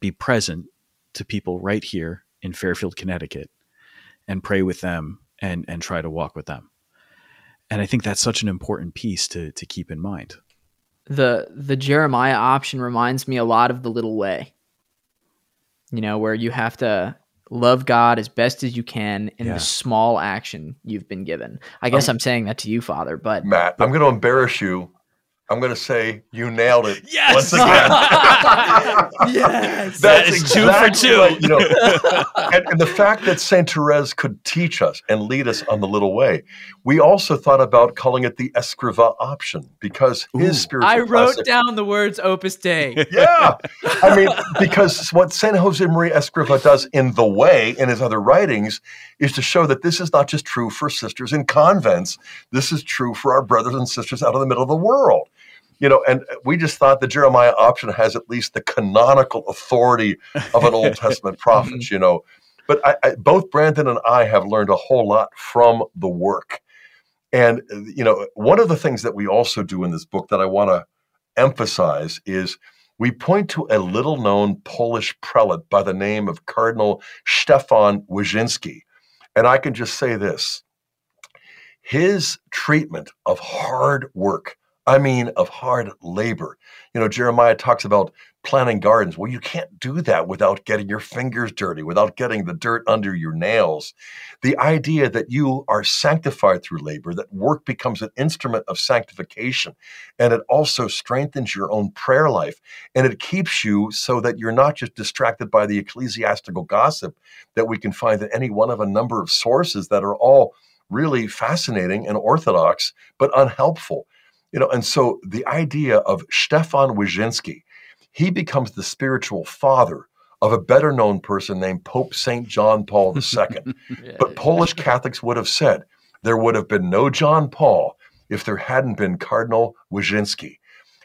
be present to people right here in Fairfield, Connecticut, and pray with them and and try to walk with them. And I think that's such an important piece to to keep in mind. The the Jeremiah option reminds me a lot of the little way. You know, where you have to love God as best as you can in yeah. the small action you've been given. I um, guess I'm, I'm saying that to you, Father, but Matt, I'm going to embarrass you I'm going to say you nailed it. Yes. Once again. yes. That's exactly two for two. Right, you know, and, and, the fact that Saint Therese could teach us and lead us on the little way. We also thought about calling it the Escriva option because Ooh. his spiritual. I wrote classic, down the words Opus Dei. Yeah, I mean, because what Saint Josemaria Escrivá does in the way in his other writings is to show that this is not just true for sisters in convents. This is true for our brothers and sisters out in the middle of the world you know, and we just thought the Jeremiah option has at least the canonical authority of an Old Testament prophet, mm-hmm. you know. But I, I, both Brandon and I have learned a whole lot from the work. And, you know, one of the things that we also do in this book that I want to emphasize is we point to a little known Polish prelate by the name of Cardinal Stefan Wyszyński. And I can just say this his treatment of hard work, I mean, of hard labor. You know, Jeremiah talks about planting gardens. Well, you can't do that without getting your fingers dirty, without getting the dirt under your nails. The idea that you are sanctified through labor, that work becomes an instrument of sanctification, and it also strengthens your own prayer life, and it keeps you so that you're not just distracted by the ecclesiastical gossip that we can find in any one of a number of sources that are all really fascinating and orthodox, but unhelpful. You know, and so the idea of Stefan Wyszyński, he becomes the spiritual father of a better known person named Pope St. John Paul II. yeah, but Polish Catholics would have said there would have been no John Paul if there hadn't been Cardinal Wyszyński.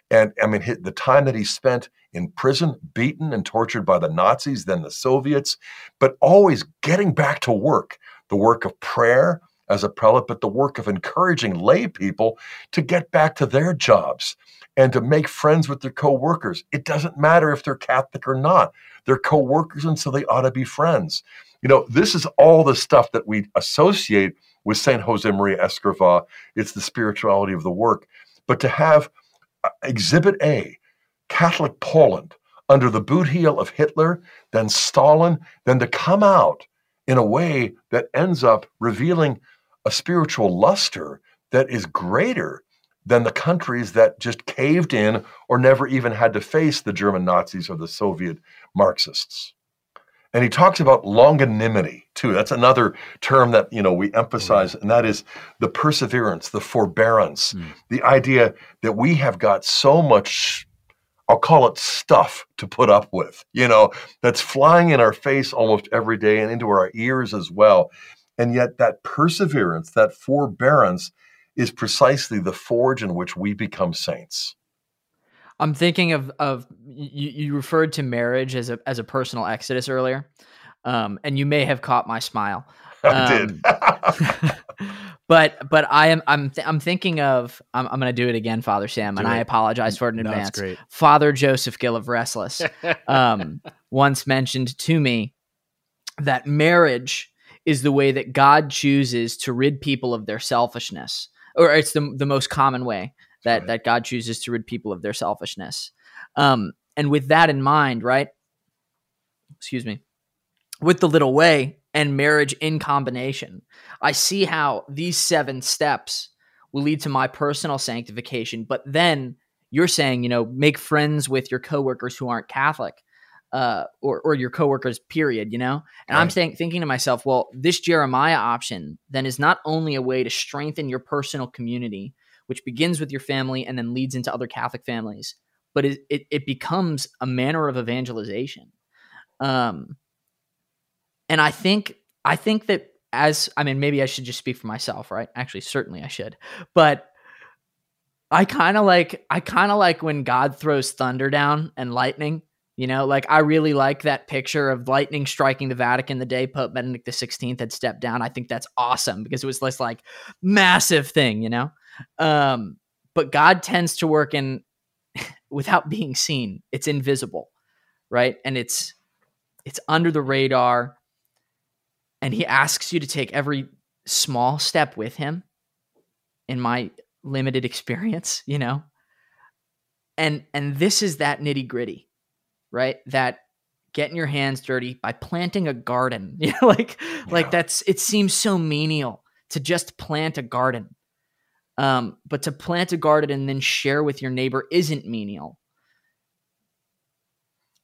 And I mean, the time that he spent in prison, beaten and tortured by the Nazis, then the Soviets, but always getting back to work, the work of prayer as a prelate, but the work of encouraging lay people to get back to their jobs and to make friends with their co-workers. It doesn't matter if they're Catholic or not. They're co-workers, and so they ought to be friends. You know, this is all the stuff that we associate with Saint Josemaria Escrivá. It's the spirituality of the work. But to have uh, Exhibit A, Catholic Poland, under the boot heel of Hitler, then Stalin, then to come out in a way that ends up revealing a spiritual luster that is greater than the countries that just caved in or never even had to face the German Nazis or the Soviet Marxists. And he talks about longanimity too. That's another term that you know we emphasize, and that is the perseverance, the forbearance, mm. the idea that we have got so much I'll call it stuff to put up with, you know, that's flying in our face almost every day and into our ears as well. And yet, that perseverance, that forbearance, is precisely the forge in which we become saints. I'm thinking of of you, you referred to marriage as a as a personal exodus earlier, um, and you may have caught my smile. Um, I did. but but I am I'm th- I'm thinking of I'm, I'm going to do it again, Father Sam, do and it. I apologize for it in no, advance. Father Joseph Gill of Restless um, once mentioned to me that marriage is the way that God chooses to rid people of their selfishness or it's the the most common way that right. that God chooses to rid people of their selfishness. Um, and with that in mind, right? Excuse me. With the little way and marriage in combination, I see how these seven steps will lead to my personal sanctification. But then you're saying, you know, make friends with your coworkers who aren't Catholic uh, or or your coworkers. Period. You know, and right. I'm saying, thinking to myself, well, this Jeremiah option then is not only a way to strengthen your personal community, which begins with your family and then leads into other Catholic families, but it it, it becomes a manner of evangelization. Um, and I think I think that as I mean, maybe I should just speak for myself, right? Actually, certainly I should, but. I kind of like I kind of like when God throws thunder down and lightning you know, like I really like that picture of lightning striking the Vatican the day Pope Benedict XVI had stepped down. I think that's awesome because it was this like massive thing, you know. Um, but God tends to work in without being seen. It's invisible, right? And it's it's under the radar. And he asks you to take every small step with him. In my limited experience, you know, and and this is that nitty gritty right? That getting your hands dirty by planting a garden. You know, like yeah. like that's it seems so menial to just plant a garden. Um, but to plant a garden and then share with your neighbor isn't menial.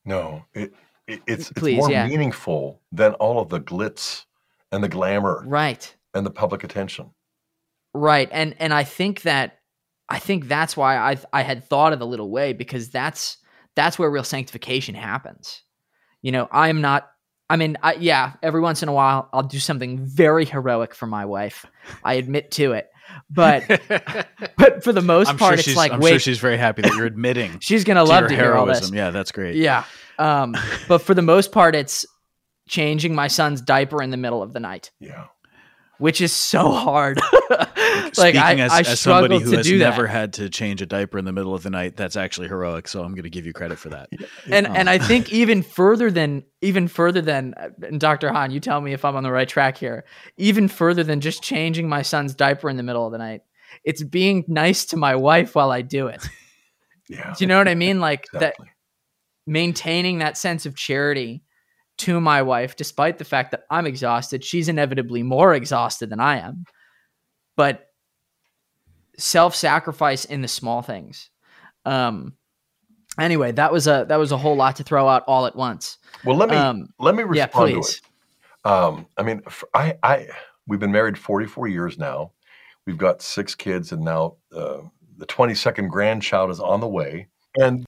No, it, it it's, Please, it's more yeah. meaningful than all of the glitz and the glamour. Right. And the public attention. Right. And and I think that I think that's why I I had thought of the little way because that's that's where real sanctification happens. You know, I'm not I mean, I, yeah, every once in a while I'll do something very heroic for my wife. I admit to it. But but for the most I'm part sure it's like I'm wait, sure she's very happy that you're admitting. she's going to love to hear all this. Yeah, that's great. Yeah. Um, but for the most part it's changing my son's diaper in the middle of the night. Yeah. Which is so hard. like Speaking I, as, I as somebody who has never that. had to change a diaper in the middle of the night, that's actually heroic. So I'm going to give you credit for that. and Um, and I think even further than even further than and Dr. Hahn, you tell me if I'm on the right track here. Even further than just changing my son's diaper in the middle of the night, it's being nice to my wife while I do it. Yeah. Do you know what I mean? Like that maintaining that sense of charity to my wife, despite the fact that I'm exhausted. She's inevitably more exhausted than I am. But self sacrifice in the small things. Um, anyway, that was a that was a whole lot to throw out all at once. Well, let me Um, let me yeah, respond to please. it. Um, I mean, I I we've been married 44 years now. We've got six kids, and now uh, the 22nd grandchild is on the way. And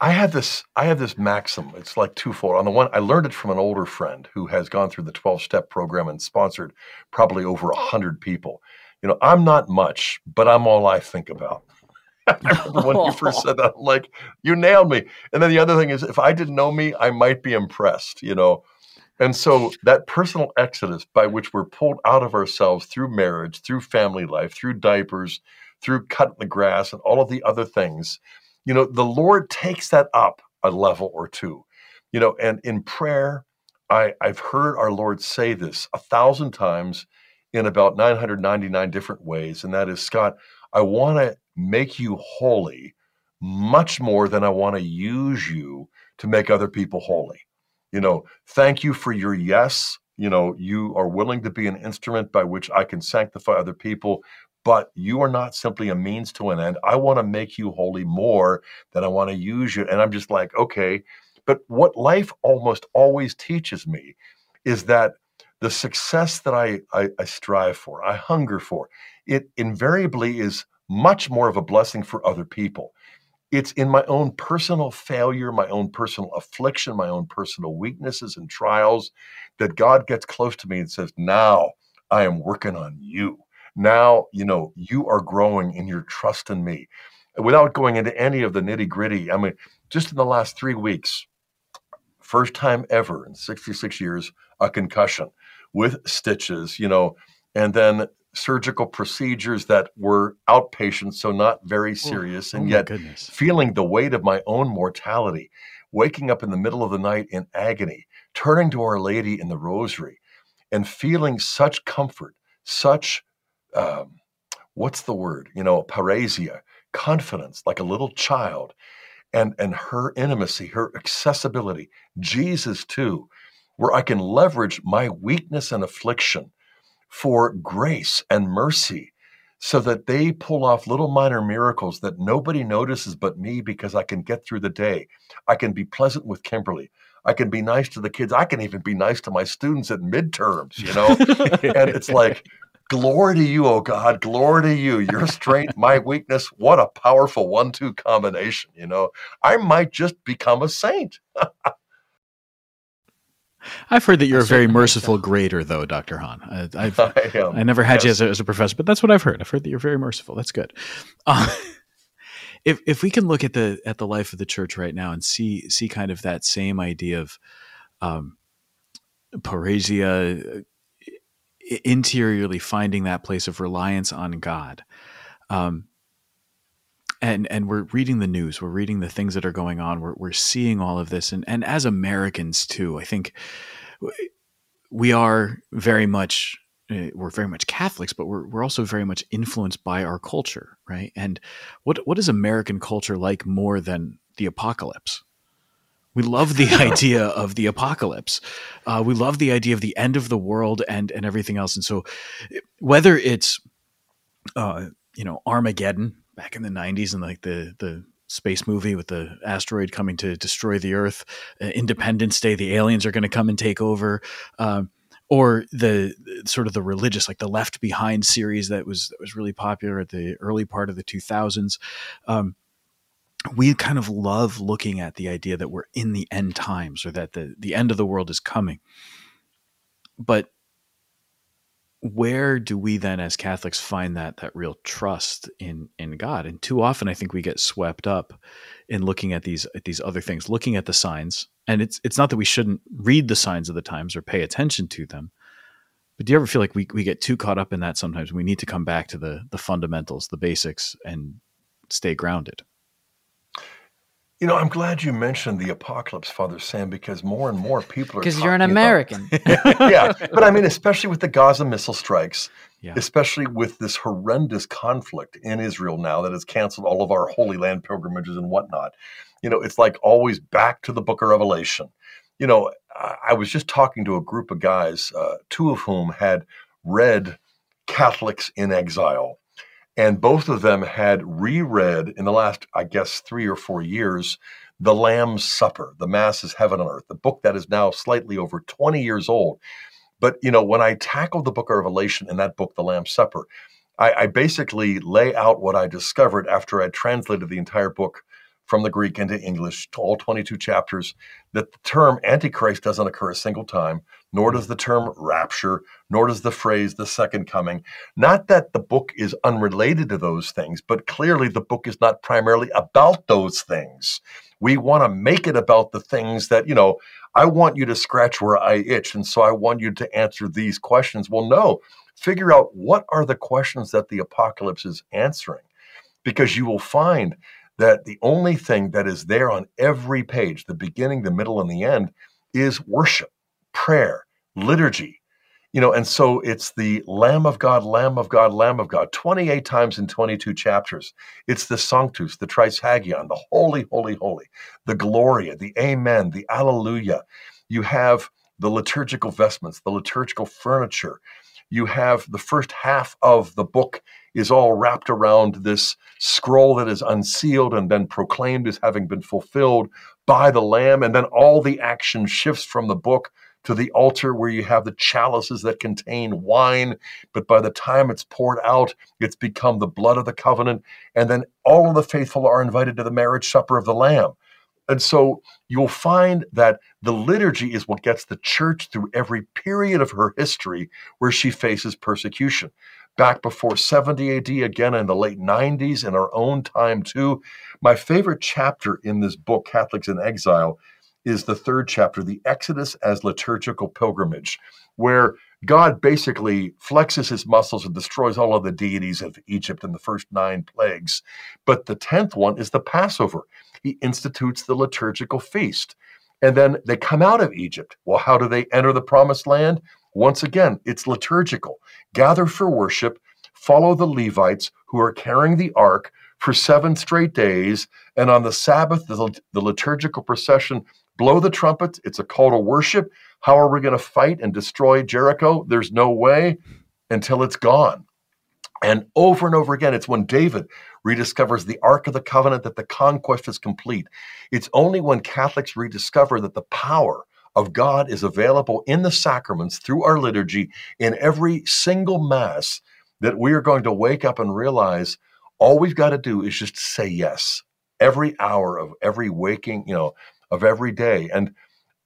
I have this, I have this maxim. It's like twofold. On the one, I learned it from an older friend who has gone through the 12 step program and sponsored probably over a hundred people. You know, I'm not much, but I'm all I think about. I remember when you first said that, I'm like, you nailed me. And then the other thing is, if I didn't know me, I might be impressed, you know. And so that personal exodus by which we're pulled out of ourselves through marriage, through family life, through diapers, through cutting the grass, and all of the other things, you know, the Lord takes that up a level or two, you know. And in prayer, I, I've heard our Lord say this a thousand times in about 999 different ways, and that is, Scott, I want to make you holy much more than I want to use you to make other people holy. You know, thank you for your yes. You know, you are willing to be an instrument by which I can sanctify other people, but you are not simply a means to an end. I want to make you holy more than I want to use you. And I'm just like, okay. But what life almost always teaches me is that the success that I, I, I strive for, I hunger for, it invariably is much more of a blessing for other people. It's in my own personal failure, my own personal affliction, my own personal weaknesses and trials that God gets close to me and says, Now I am working on you. Now, you know, you are growing in your trust in me. Without going into any of the nitty gritty, I mean, just in the last three weeks, first time ever in 66 years, a concussion with stitches, you know, and then surgical procedures that were outpatient, so not very serious, Oh and my yet goodness. feeling the weight of my own mortality, waking up in the middle of the night in agony, turning to Our Lady in the Rosary, and feeling such comfort, such um, what's the word? You know, parrhesia, confidence, like a little child, and and her intimacy, her accessibility, Jesus too, where I can leverage my weakness and affliction for grace and mercy so that they pull off little minor miracles that nobody notices but me because I can get through the day. I can be pleasant with Kimberly. I can be nice to the kids. I can even be nice to my students at midterms, you know? and it's like, glory to you, oh God, glory to you. Your strength, my weakness. What a powerful one two combination, you know? I might just become a saint. I've heard that you're a very merciful so. grader, though, Doctor Hahn. I, I've I am. I never had you as a, as a professor, but that's what I've heard. I've heard that you're very merciful. That's good. Uh, if if we can look at the at the life of the church right now and see see kind of that same idea of um, parrhesia, uh, interiorly finding that place of reliance on God, um, and and we're reading the news, we're reading the things that are going on, we're we're seeing all of this, and and as Americans too, I think we are very much uh, we're very much Catholics, but we're we're also very much influenced by our culture, right? And what what is American culture like more than the apocalypse? We love the idea of the apocalypse. Uh, we love the idea of the end of the world and and everything else. And so, whether it's uh, you know Armageddon back in the '90s and like the the space movie with the asteroid coming to destroy the Earth, uh, Independence Day, the aliens are going to come and take over. Um, or the sort of the religious, like the Left Behind series that was that was really popular at the early part of the 2000s. Um, we kind of love looking at the idea that we're in the end times or that the the end of the world is coming. But where do we then as Catholics find that that real trust in in God? And too often I think we get swept up in looking at these at these other things, looking at the signs. And it's it's not that we shouldn't read the signs of the times or pay attention to them, But do you ever feel like we, we get too caught up in that sometimes? We need to come back to the the fundamentals, the basics, and stay grounded. You know, I'm glad you mentioned the apocalypse, Father Sam, because more and more people are because you're an American. About, yeah, but I mean, especially with the Gaza missile strikes, yeah. especially with this horrendous conflict in Israel now that has canceled all of our Holy Land pilgrimages and whatnot. You know, it's like always back to the Book of Revelation. You know, I, I was just talking to a group of guys, uh, two of whom had read Catholics in Exile and both of them had reread in the last, I guess, three or four years, The Lamb's Supper, The Mass is Heaven on Earth, the book that is now slightly over 20 years old. But, you know, when I tackle the book of Revelation in that book, The Lamb's Supper, I, I basically lay out what I discovered after I translated the entire book from the Greek into English to all 22 chapters that the term Antichrist doesn't occur a single time, nor does the term rapture, nor does the phrase the second coming. Not that the book is unrelated to those things, but clearly the book is not primarily about those things. We want to make it about the things that, you know, I want you to scratch where I itch. And so I want you to answer these questions. Well, no, figure out what are the questions that the apocalypse is answering because you will find that the only thing that is there on every page, the beginning, the middle, and the end, is worship, prayer, liturgy. You know, and so it's the Lamb of God, Lamb of God, Lamb of God, 28 times in 22 chapters. It's the Sanctus, the Trisagion, the Holy, Holy, Holy, the Gloria, the Amen, the Alleluia. You have the liturgical vestments, the liturgical furniture. You have the first half of the book is all wrapped around this scroll that is unsealed and then proclaimed as having been fulfilled by the Lamb. And then all the action shifts from the book to the altar where you have the chalices that contain wine. But by the time it's poured out, it's become the blood of the covenant. And then all of the faithful are invited to the marriage supper of the Lamb. And so you'll find that the liturgy is what gets the church through every period of her history where she faces persecution back before 70 AD, again in the late 90s, in our own time too. My favorite chapter in this book, Catholics in Exile, is the third chapter, the Exodus as liturgical pilgrimage, where God basically flexes his muscles and destroys all of the deities of Egypt in the first nine plagues. But the tenth one is the Passover. He institutes the liturgical feast. And then they come out of Egypt. Well, how do they enter the promised land? Once again, it's liturgical. Gather for worship, follow the Levites who are carrying the ark for seven straight days. And on the Sabbath, the, the liturgical procession blow the trumpets. It's a call to worship. How are we going to fight and destroy Jericho? There's no way until it's gone. And over and over again, it's when David rediscovers the Ark of the Covenant that the conquest is complete. It's only when Catholics rediscover that the power of God is available in the sacraments through our liturgy in every single Mass that we are going to wake up and realize all we've got to do is just say yes every hour of every waking, you know, of every day. And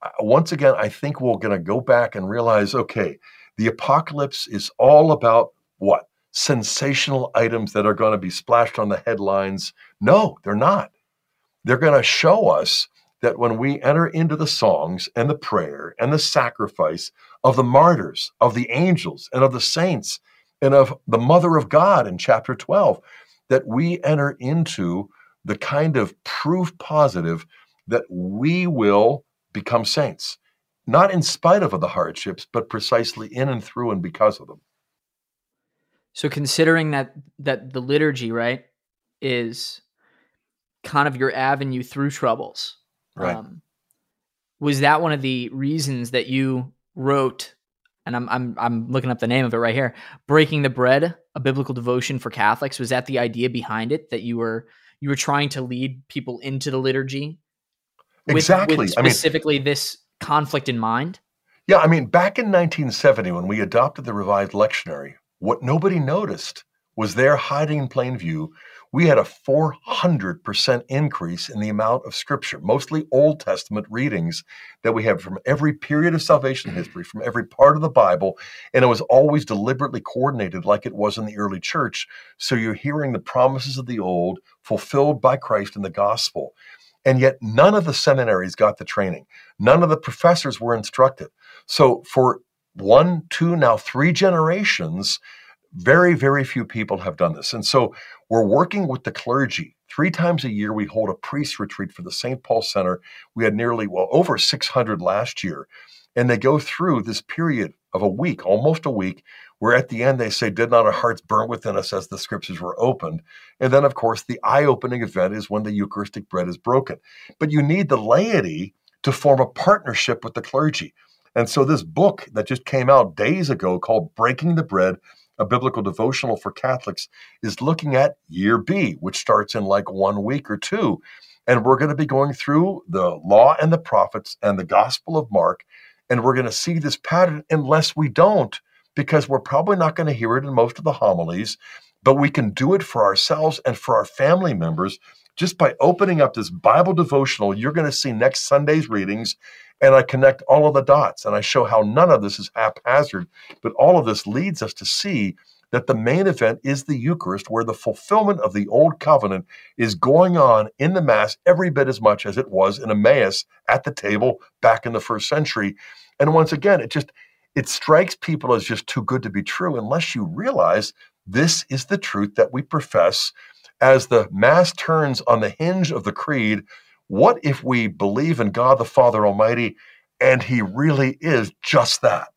uh, once again, I think we're going to go back and realize okay, the apocalypse is all about what? Sensational items that are going to be splashed on the headlines. No, they're not. They're going to show us that when we enter into the songs and the prayer and the sacrifice of the martyrs, of the angels, and of the saints, and of the Mother of God in chapter 12, that we enter into the kind of proof positive that we will become saints, not in spite of the hardships, but precisely in and through and because of them. So considering that that the liturgy, right, is kind of your avenue through troubles Right. Um, was that one of the reasons that you wrote? And I'm I'm I'm looking up the name of it right here. Breaking the Bread: A Biblical Devotion for Catholics. Was that the idea behind it? That you were you were trying to lead people into the liturgy. With, exactly. With specifically I mean, this conflict in mind. Yeah, I mean, back in 1970, when we adopted the revised lectionary, what nobody noticed was there hiding in plain view we had a 400% increase in the amount of scripture, mostly Old Testament readings that we have from every period of salvation history, from every part of the Bible. And it was always deliberately coordinated like it was in the early church. So you're hearing the promises of the old fulfilled by Christ in the gospel. And yet, none of the seminaries got the training. None of the professors were instructed. So, for one, two, now three generations, very, very few people have done this. And so we're working with the clergy. Three times a year, we hold a priest retreat for the St. Paul Center. We had nearly, well, over 600 last year. And they go through this period of a week, almost a week, where at the end they say, Did not our hearts burn within us as the scriptures were opened? And then, of course, the eye opening event is when the Eucharistic bread is broken. But you need the laity to form a partnership with the clergy. And so, this book that just came out days ago called Breaking the Bread, a biblical devotional for Catholics, is looking at year B, which starts in like one week or two. And we're going to be going through the law and the prophets and the Gospel of Mark. And we're going to see this pattern unless we don't, because we're probably not going to hear it in most of the homilies. But we can do it for ourselves and for our family members just by opening up this Bible devotional. You're going to see next Sunday's readings and I connect all of the dots and I show how none of this is haphazard, but all of this leads us to see that the main event is the Eucharist, where the fulfillment of the old covenant is going on in the Mass every bit as much as it was in Emmaus at the table back in the first century. And once again, it just it strikes people as just too good to be true unless you realize this is the truth that we profess as the Mass turns on the hinge of the creed what if we believe in God the Father Almighty and He really is just that?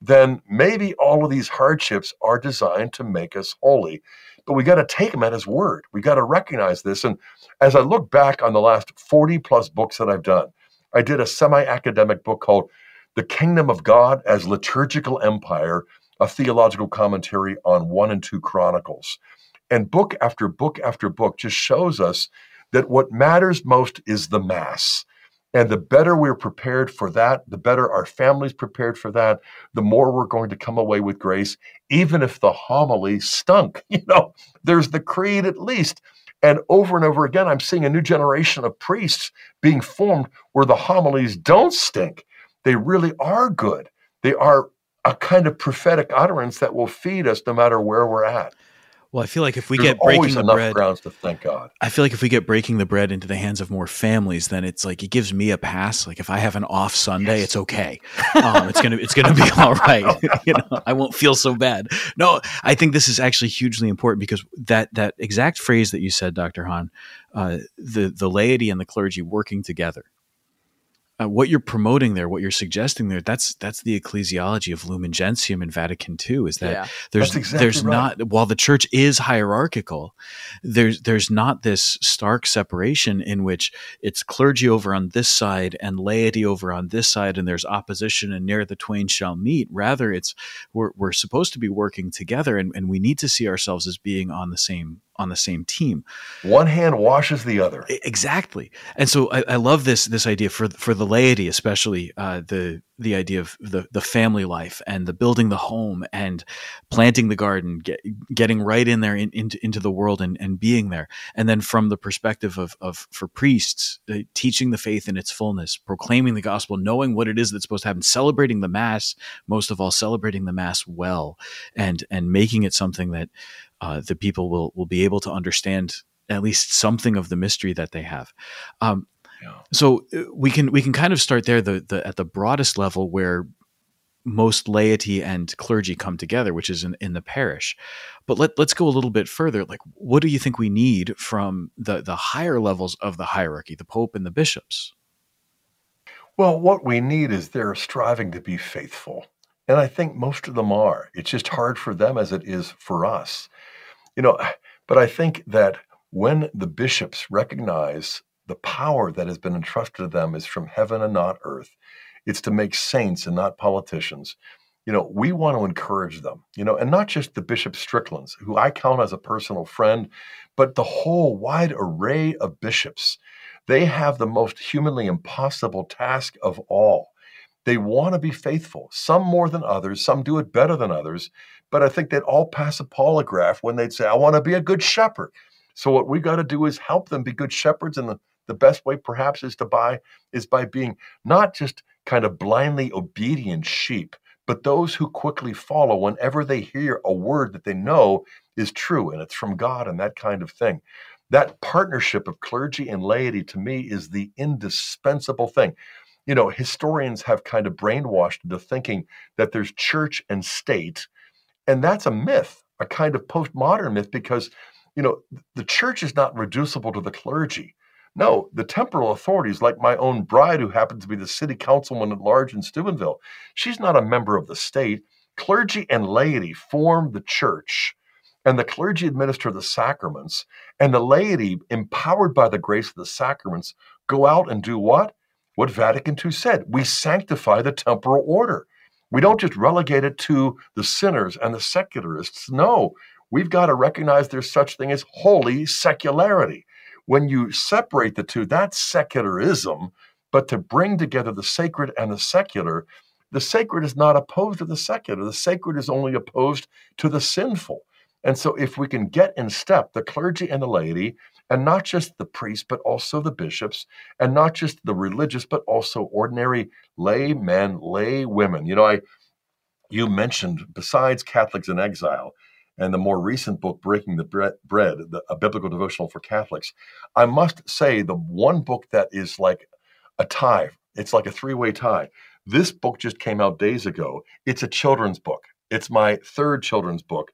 Then maybe all of these hardships are designed to make us holy. But we got to take Him at His word. We got to recognize this. And as I look back on the last 40 plus books that I've done, I did a semi academic book called The Kingdom of God as Liturgical Empire, a theological commentary on 1 and 2 Chronicles. And book after book after book just shows us that what matters most is the Mass. And the better we're prepared for that, the better our families prepared for that, the more we're going to come away with grace, even if the homily stunk. You know, there's the creed at least. And over and over again, I'm seeing a new generation of priests being formed where the homilies don't stink. They really are good. They are a kind of prophetic utterance that will feed us no matter where we're at. Well, I feel like if we There's get breaking the bread, grounds to thank God. I feel like if we get breaking the bread into the hands of more families, then it's like it gives me a pass. Like if I have an off Sunday, yes. it's okay. Um, it's gonna it's gonna be all right. you know, I won't feel so bad. No, I think this is actually hugely important because that that exact phrase that you said, Doctor Hahn, uh, the the laity and the clergy working together uh, what you're promoting there, what you're suggesting there, that's that's the ecclesiology of Lumen Gentium in Vatican II. Is that yeah, there's exactly there's right. not while the church is hierarchical, there's there's not this stark separation in which it's clergy over on this side and laity over on this side, and there's opposition, and near the twain shall meet. Rather, it's we're we're supposed to be working together, and, and we need to see ourselves as being on the same on the same team. One hand washes the other. Exactly. And so I, I love this this idea for for the laity, especially uh, the the idea of the the family life and the building the home and planting the garden, get, getting right in there in, into into the world and, and being there. And then from the perspective of of for priests, uh, teaching the faith in its fullness, proclaiming the gospel, knowing what it is that's supposed to happen, celebrating the mass, most of all, celebrating the mass well, and and making it something that uh, the people will will be able to understand at least something of the mystery that they have. Um, yeah. So uh, we can we can kind of start there the, the at the broadest level where most laity and clergy come together, which is in, in the parish. But let, let's go a little bit further. Like, what do you think we need from the, the higher levels of the hierarchy, the Pope and the bishops? Well, what we need is they're striving to be faithful. And I think most of them are. It's just hard for them as it is for us. You know, but I think that when the bishops recognize the power that has been entrusted to them is from heaven and not earth, it's to make saints and not politicians. You know, we want to encourage them, you know, and not just the Bishop Stricklands, who I count as a personal friend, but the whole wide array of bishops. They have the most humanly impossible task of all. They want to be faithful, some more than others, some do it better than others, but I think they'd all pass a polygraph when they'd say, I want to be a good shepherd. So what we got to do is help them be good shepherds. And the, the best way perhaps is to buy is by being not just kind of blindly obedient sheep, but those who quickly follow whenever they hear a word that they know is true and it's from God and that kind of thing. That partnership of clergy and laity to me is the indispensable thing. you know, historians have kind of brainwashed into thinking that there's church and state. And that's a myth, a kind of postmodern myth, because, you know, the church is not reducible to the clergy. No, the temporal authorities, like my own bride, who happens to be the city councilman at large in Steubenville, she's not a member of the state. Clergy and laity form the church, and the clergy administer the sacraments, and the laity, empowered by the grace of the sacraments, go out and do what? What Vatican II said we sanctify the temporal order. We don't just relegate it to the sinners and the secularists. No, we've got to recognize there's such thing as holy secularity. When you separate the two, that's secularism. But to bring together the sacred and the secular, the sacred is not opposed to the secular. The sacred is only opposed to the sinful. And so, if we can get in step, the clergy and the laity, and not just the priests, but also the bishops, and not just the religious, but also ordinary lay men, lay women. You know, I you mentioned besides Catholics in exile and the more recent book, Breaking the Bread, the, a biblical devotional for Catholics. I must say, the one book that is like a tie, it's like a three way tie. This book just came out days ago. It's a children's book. It's my third children's book,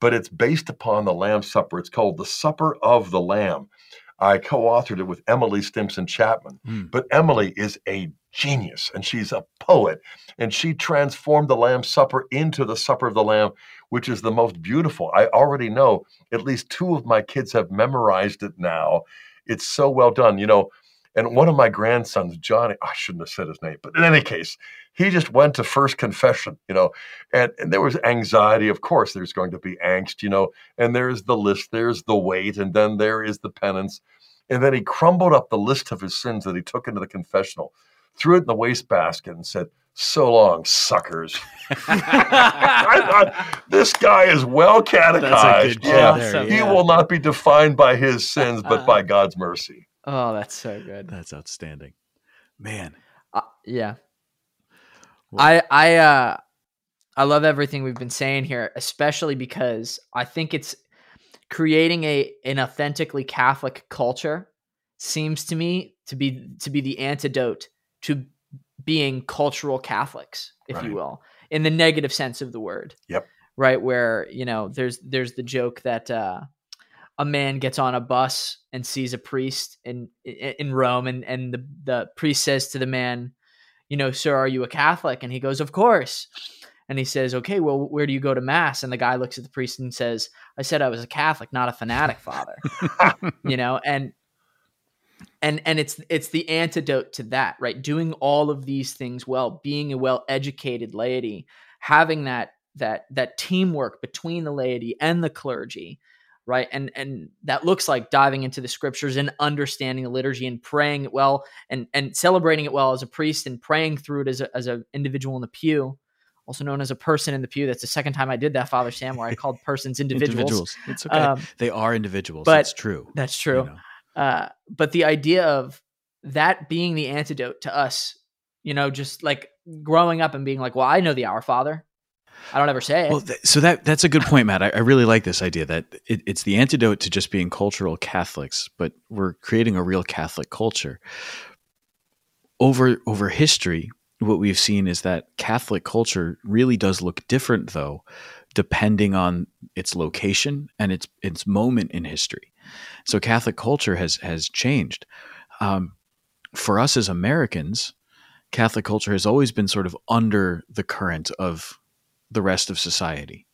but it's based upon the Lamb's Supper. It's called The Supper of the Lamb. I co authored it with Emily Stimpson Chapman. Mm. But Emily is a genius and she's a poet. And she transformed the Lamb's Supper into the Supper of the Lamb, which is the most beautiful. I already know at least two of my kids have memorized it now. It's so well done. You know, and one of my grandsons, Johnny, I shouldn't have said his name, but in any case, he just went to first confession, you know, and, and there was anxiety. Of course, there's going to be angst, you know, and there's the list, there's the weight, and then there is the penance. And then he crumbled up the list of his sins that he took into the confessional, threw it in the wastebasket, and said, so long, suckers. I thought this guy is well catechized. Yeah, awesome. he yeah. will not be defined by his sins, but by God's mercy. Oh, that's so good. That's outstanding, man. Uh, yeah, well, I I uh I love everything we've been saying here, especially because I think it's creating a an authentically Catholic culture seems to me to be to be the antidote to being cultural Catholics, if right. you will, in the negative sense of the word. Yep. Right, where you know there's there's the joke that uh, a man gets on a bus and sees a priest in in Rome, and and the the priest says to the man, you know, sir, are you a Catholic? And he goes, of course. And he says, okay, well, where do you go to mass? And the guy looks at the priest and says, I said I was a Catholic, not a fanatic, father. you know, and and and it's it's the antidote to that, right? Doing all of these things well, being a well-educated laity, having that that that teamwork between the laity and the clergy right and and that looks like diving into the scriptures and understanding the liturgy and praying it well and and celebrating it well as a priest and praying through it as a, as an individual in the pew also known as a person in the pew that's the second time i did that father sam where i called persons individuals, individuals. it's okay um, they are individuals but that's true that's true you know? Uh, but the idea of that being the antidote to us you know just like growing up and being like well i know the our father I don't ever say it. Well, th- so that that's a good point, Matt. I, I really like this idea that it, it's the antidote to just being cultural Catholics, but we're creating a real Catholic culture. Over over history, what we've seen is that Catholic culture really does look different, though, depending on its location and its its moment in history. So Catholic culture has has changed. Um, for us as Americans, Catholic culture has always been sort of under the current of the rest of society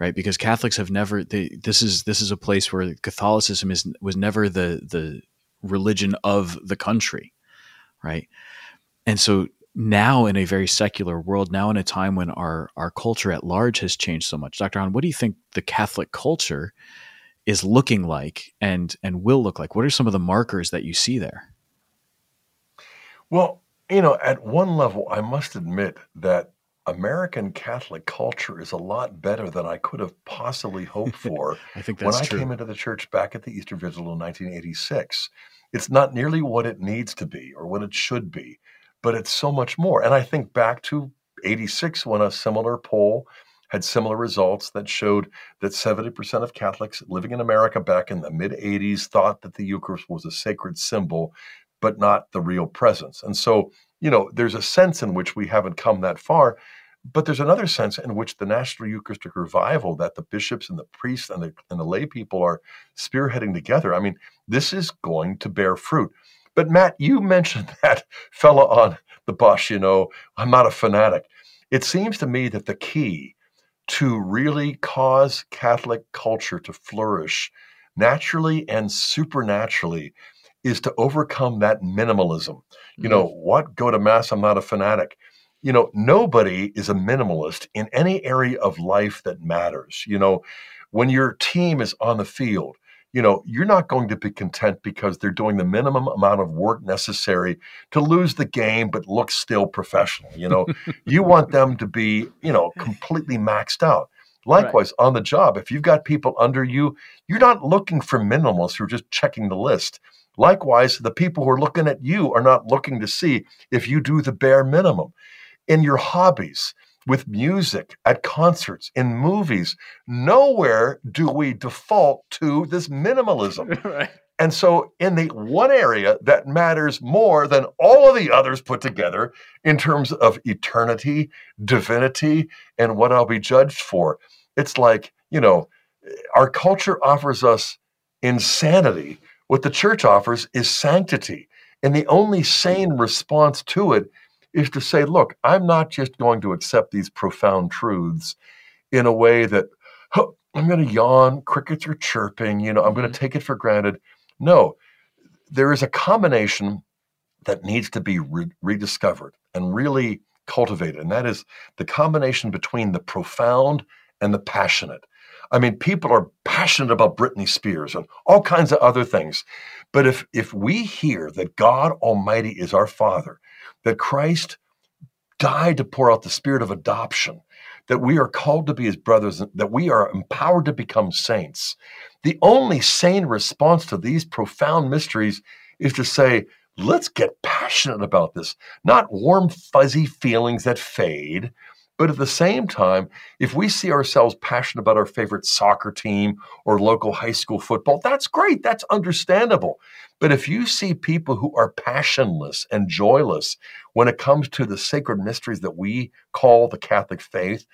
right? Because catholics have never they, this is this is a place where catholicism is was never the the religion of the country right? And so now in a very secular world now in a time when our our culture at large has changed so much. Dr Hahn, what do you think the catholic culture is looking like and and will look like what are some of the markers that you see there well you know at one level i must admit that American Catholic culture is a lot better than I could have possibly hoped for I think when I true. came into the church back at the Easter Vigil in 1986. It's not nearly what it needs to be or what it should be, but it's so much more. And I think back to 86 when a similar poll had similar results that showed that 70% of Catholics living in America back in the mid 80s thought that the Eucharist was a sacred symbol but not the real presence. And so, you know, there's a sense in which we haven't come that far, but there's another sense in which the National Eucharistic Revival that the bishops and the priests and the, and the lay people are spearheading together. I mean, this is going to bear fruit. But Matt, you mentioned that fella on the bus, you know, I'm not a fanatic. It seems to me that the key to really cause Catholic culture to flourish naturally and supernaturally is to overcome that minimalism. You know, mm-hmm. what go to mass? I'm not a fanatic. You know, nobody is a minimalist in any area of life that matters. You know, when your team is on the field, you know, you're not going to be content because they're doing the minimum amount of work necessary to lose the game but look still professional. You know, you want them to be, you know, completely maxed out. Likewise, right. on the job, if you've got people under you, you're not looking for minimalists who are just checking the list. Likewise, the people who are looking at you are not looking to see if you do the bare minimum. In your hobbies, with music, at concerts, in movies, nowhere do we default to this minimalism. right. And so, in the one area that matters more than all of the others put together in terms of eternity, divinity, and what I'll be judged for, it's like, you know, our culture offers us insanity what the church offers is sanctity. And the only sane response to it is to say, look, I'm not just going to accept these profound truths in a way that oh, I'm going to yawn, crickets are chirping, you know, I'm going to mm-hmm. take it for granted. No, there is a combination that needs to be re- rediscovered and really cultivated. And that is the combination between the profound and the passionate. I mean, people are passionate about Britney Spears and all kinds of other things. But if if we hear that God Almighty is our Father, that Christ died to pour out the spirit of adoption, that we are called to be his brothers, that we are empowered to become saints, the only sane response to these profound mysteries is to say, let's get passionate about this, not warm, fuzzy feelings that fade, but at the same time, if we see ourselves passionate about our favorite soccer team or local high school football, that's great. That's understandable. But if you see people who are passionless and joyless when it comes to the sacred mysteries that we call the Catholic faith,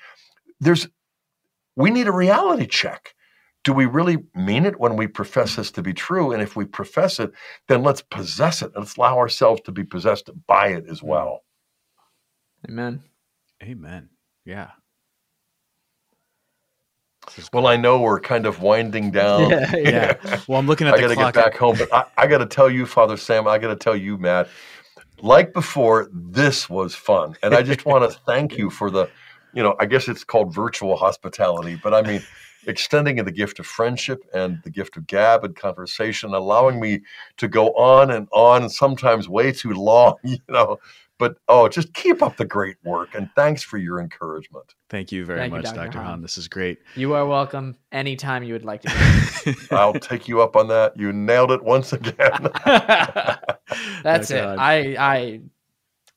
there's we need a reality check. Do we really mean it when we profess this to be true? And if we profess it, then let's possess it. Let's allow ourselves to be possessed by it as well. Amen. Amen. Yeah. Well, I know we're kind of winding down. Yeah, yeah. Well, I'm looking at. I got to get back home, but I, I got to tell you, Father Sam. I got to tell you, Matt. Like before, this was fun, and I just want to thank you for the, you know, I guess it's called virtual hospitality, but I mean, extending the gift of friendship and the gift of gab and conversation, allowing me to go on and on, sometimes way too long, you know, but oh, just keep up the great work and thanks for your encouragement. Thank you very Thank much, you, Dr. Dr. Hahn. Hahn. This is great. You are welcome anytime you would like to. I'll take you up on that. You nailed it once again. That's Dr. it. Hahn. I I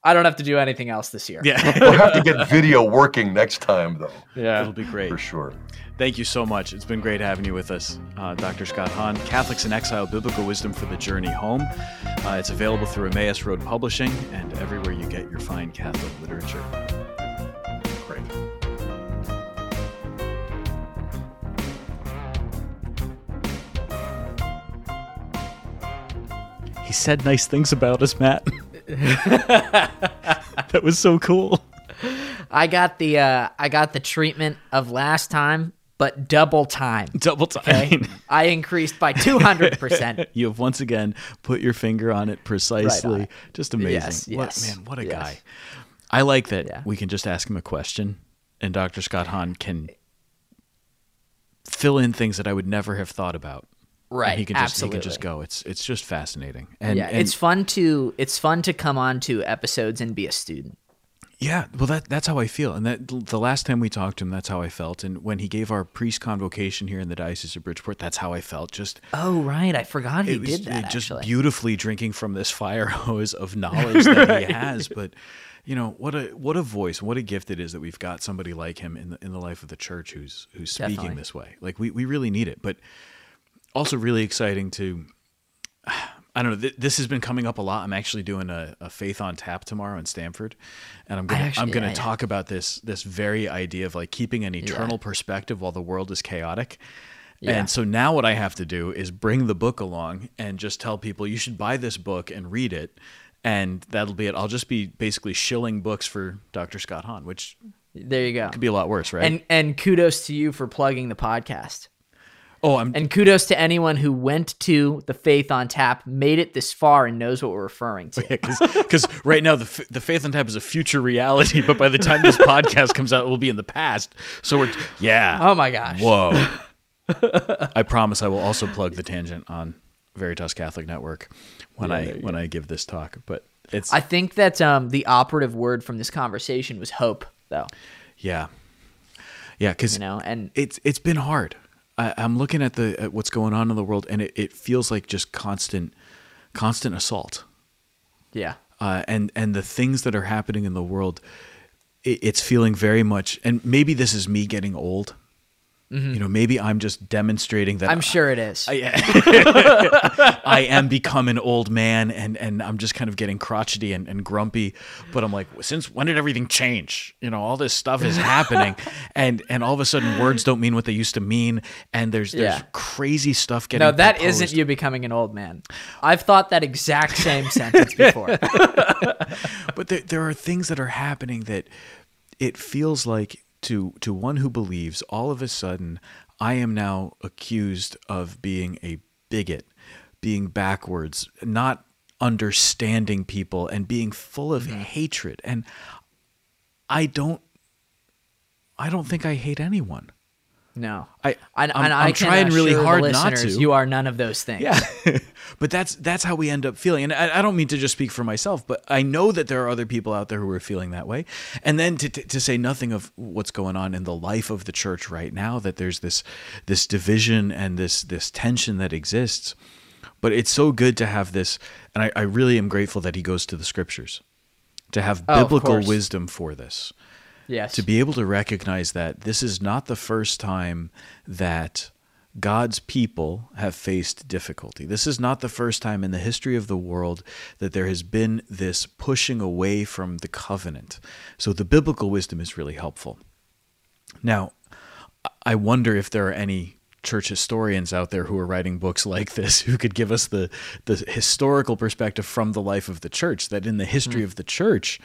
I don't have to do anything else this year. Yeah. we'll have to get video working next time though. Yeah. It'll be great. For sure. Thank you so much. It's been great having you with us, uh, Dr. Scott Hahn, Catholics in Exile Biblical Wisdom for the Journey Home. Uh, it's available through Emmaus Road Publishing and everywhere you get your fine Catholic literature. Great. He said nice things about us, Matt. that was so cool. I got the uh, I got the treatment of last time but double time. Double time. Okay? I increased by 200%. you have once again put your finger on it precisely. Right on. Just amazing. Yes, yes, what, man, what a yes. guy. I like that yeah. we can just ask him a question and Dr. Scott Hahn can fill in things that I would never have thought about. Right. And he can just Absolutely. he can just go. It's it's just fascinating. And yeah, and, it's fun to it's fun to come on to episodes and be a student. Yeah, well, that that's how I feel, and that the last time we talked to him, that's how I felt, and when he gave our priest convocation here in the diocese of Bridgeport, that's how I felt. Just oh right, I forgot he did that. Just actually. beautifully drinking from this fire hose of knowledge that right. he has, but you know what a what a voice, what a gift it is that we've got somebody like him in the in the life of the church who's who's speaking Definitely. this way. Like we we really need it, but also really exciting to I don't know. Th- this has been coming up a lot. I'm actually doing a, a Faith on Tap tomorrow in Stamford, and I'm gonna actually- I'm gonna yeah, yeah. talk about this this very idea of like keeping an eternal perspective while the world is chaotic. Yeah. And so now what I have to do is bring the book along and just tell people you should buy this book and read it, and that'll be it. I'll just be basically shilling books for Dr. Scott Hahn, which There you go. could be a lot worse, right? And and kudos to you for plugging the podcast. Oh, I'm And kudos to anyone who went to the Faith on Tap, made it this far, and knows what we're referring to. because right now the the Faith on Tap is a future reality, but by the time this podcast comes out, it will be in the past. So we're yeah. Oh my gosh. Whoa. I promise I will also plug the tangent on Veritas Catholic Network when I when I give this talk. But it's I think that um, the operative word from this conversation was hope, though. yeah, yeah, because You know, and it's it's been hard. I, I'm looking at the at what's going on in the world, and it, it feels like just constant constant assault. yeah, uh, and and the things that are happening in the world, it, it's feeling very much. And maybe this is me getting old. You know, maybe I'm just demonstrating that Mm-hmm. I'm sure it is. I, I am become an old man, and and I'm just kind of getting crotchety and, and grumpy. But I'm like, since when did everything change? You know, all this stuff is happening, and and all of a sudden, words don't mean what they used to mean, and there's there's Yeah. crazy stuff getting. no, that not you becoming an old man. I've thought that exact same sentence before. but there, there are things that are happening that it feels like to to one who believes all of a sudden i am now accused of being a bigot being backwards not understanding people and being full of mm-hmm. hatred. And i don't i don't think i hate anyone No, I I'm, and I'm trying really hard not to. You are none of those things. Yeah. but that's that's how we end up feeling. And I, I don't mean to just speak for myself, but I know that there are other people out there who are feeling that way. And then to, to, to say nothing of what's going on in the life of the church right now, that there's this this division and this this tension that exists. But it's so good to have this, and I, I really am grateful that he goes to the scriptures to have Oh, biblical wisdom for this Yes. to be able to recognize that this is not the first time that God's people have faced difficulty. This is not the first time in the history of the world that there has been this pushing away from the covenant. So the biblical wisdom is really helpful. Now, I wonder if there are any church historians out there who are writing books like this who could give us the the historical perspective from the life of the church that in the history hmm. of the church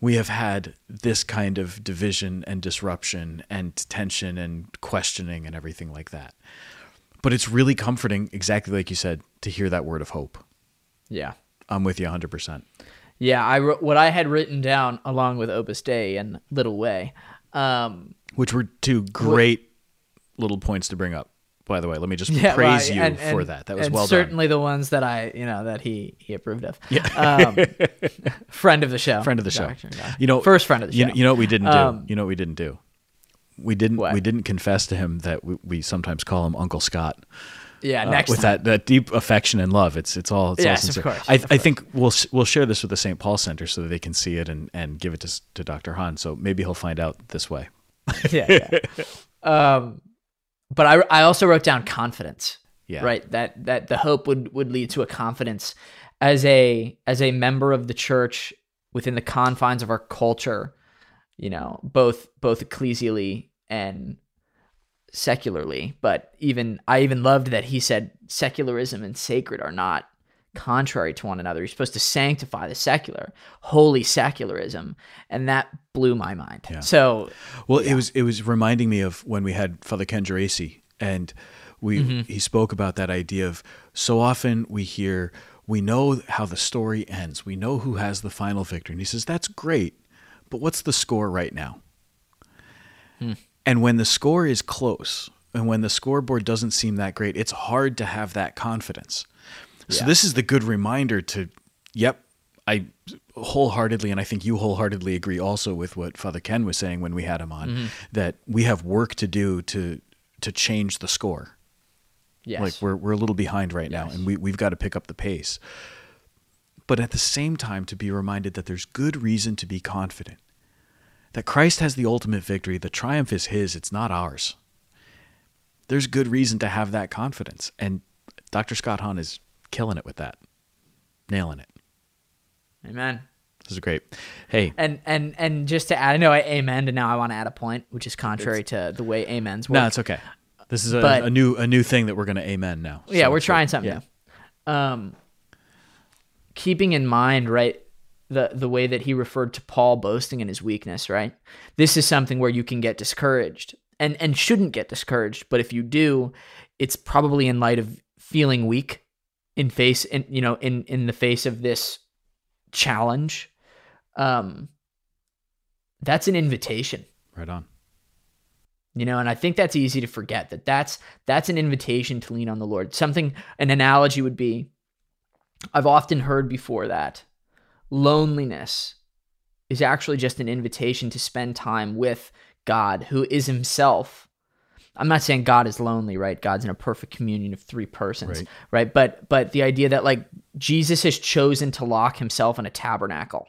we have had this kind of division and disruption and tension and questioning and everything like that. But it's really comforting, exactly like you said, to hear that word of hope. yeah. I'm with you 100%. Yeah, I wrote what I had written down along with Opus Dei and Little Way. Um, Which were two great little points to bring up. By the way, let me just yeah, praise well, you and- for and- that. That was well done. certainly the ones that I, you know, that he he approved of. Yeah. Um, friend of the show. Friend of the show. You know, first friend of the you show. know, you know what we didn't do? Um, you know what we didn't do? We didn't What? we didn't confess to him that we, we sometimes call him Uncle Scott. yeah. uh, Next with time. that, that deep affection and love. It's it's all it's all Yes, of sincere. course, I, of I think we'll we'll share this with the St. Paul Center so that they can see it and, and give it to to Dr. Hahn. So maybe he'll find out this way. yeah. yeah. um, but I I also wrote down confidence. Yeah. Right. That that the hope would would lead to a confidence as a as a member of the church within the confines of our culture. You know, both both ecclesially and secularly. But even I even loved that he said secularism and sacred are not contrary to one another. You're supposed to sanctify the secular, holy secularism, and that blew my mind. So Well, it was it was reminding me of when we had Father Ken Geraci, and we Mm-hmm. he spoke about that idea of so often we hear we know how the story ends, we know who has the final victory, and he says that's great, but what's the score right now? Hmm. And when the score is close, and when the scoreboard doesn't seem that great, it's hard to have that confidence. So Yeah. this is the good reminder to, yep, I wholeheartedly, and I think you wholeheartedly agree also with what Father Ken was saying when we had him on, Mm-hmm. that we have work to do to to change the score. yes. Like we're we're a little behind right now, and we we've got to pick up the pace. But at the same time, to be reminded that there's good reason to be confident that Christ has the ultimate victory. The triumph is His; it's not ours. There's good reason to have that confidence, and Dr. Scott Hahn is killing it with that. nailing it. Amen. This is great. Hey, And and and just to add, I know I amen, and now I want to add a point, which is contrary to the way amens work. no, it's okay. This is a, But- a new a new thing that we're going to amen now. yeah, we're trying something Yeah. new. Um, keeping in mind, right, the the way that he referred to Paul boasting in his weakness, right? This is something where you can get discouraged, and and shouldn't get discouraged. But if you do, it's probably in light of feeling weak in face, in you know, in in the face of this challenge. Um, that's an invitation Right on. you know and i think that's easy to forget that that's that's an invitation to lean on the lord something an analogy would be i've often heard before that loneliness is actually just an invitation to spend time with god who is himself i'm not saying god is lonely right? God's in a perfect communion of three persons Right. right, but but the idea that like jesus has chosen to lock himself in a tabernacle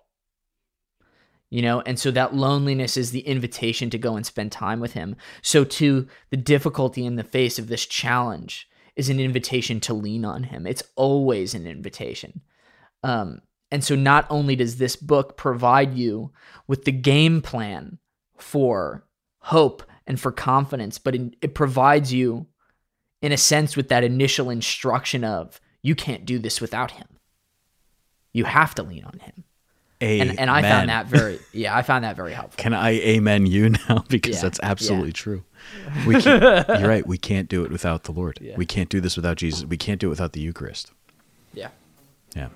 you know? And so that loneliness is the invitation to go and spend time with him. So to the difficulty in the face of this challenge is an invitation to lean on him. It's always an invitation. Um, and so not only does this book provide you with the game plan for hope and for confidence but in, it provides you in a sense with that initial instruction of you can't do this without him you have to lean on him and, and I found that very yeah I found that very helpful. Can I amen you now? Because Yeah, that's yeah. absolutely true. We can't, you're right. We can't do it without the Lord. Yeah. We can't do this without Jesus. We can't do it without the Eucharist. Yeah, Yeah.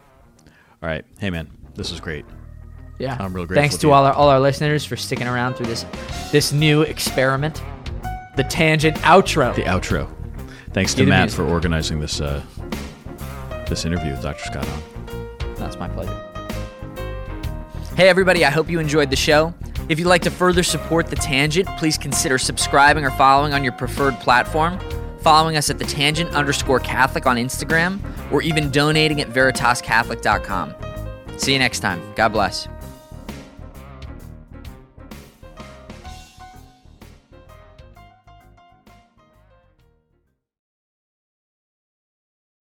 All right. Hey, man, this is great. Yeah. I'm real Thanks grateful to to all our all our listeners for sticking around through this this new experiment, the tangent outro. The outro. Thanks to Matt music. for organizing this uh, this interview with Dr. Scott on. That's my pleasure. Hey, everybody, I hope you enjoyed the show. If you'd like to further support The Tangent, please consider subscribing or following on your preferred platform, following us at The Tangent underscore Catholic on Instagram, or even donating at veritascatholic.com. See you next time. God bless.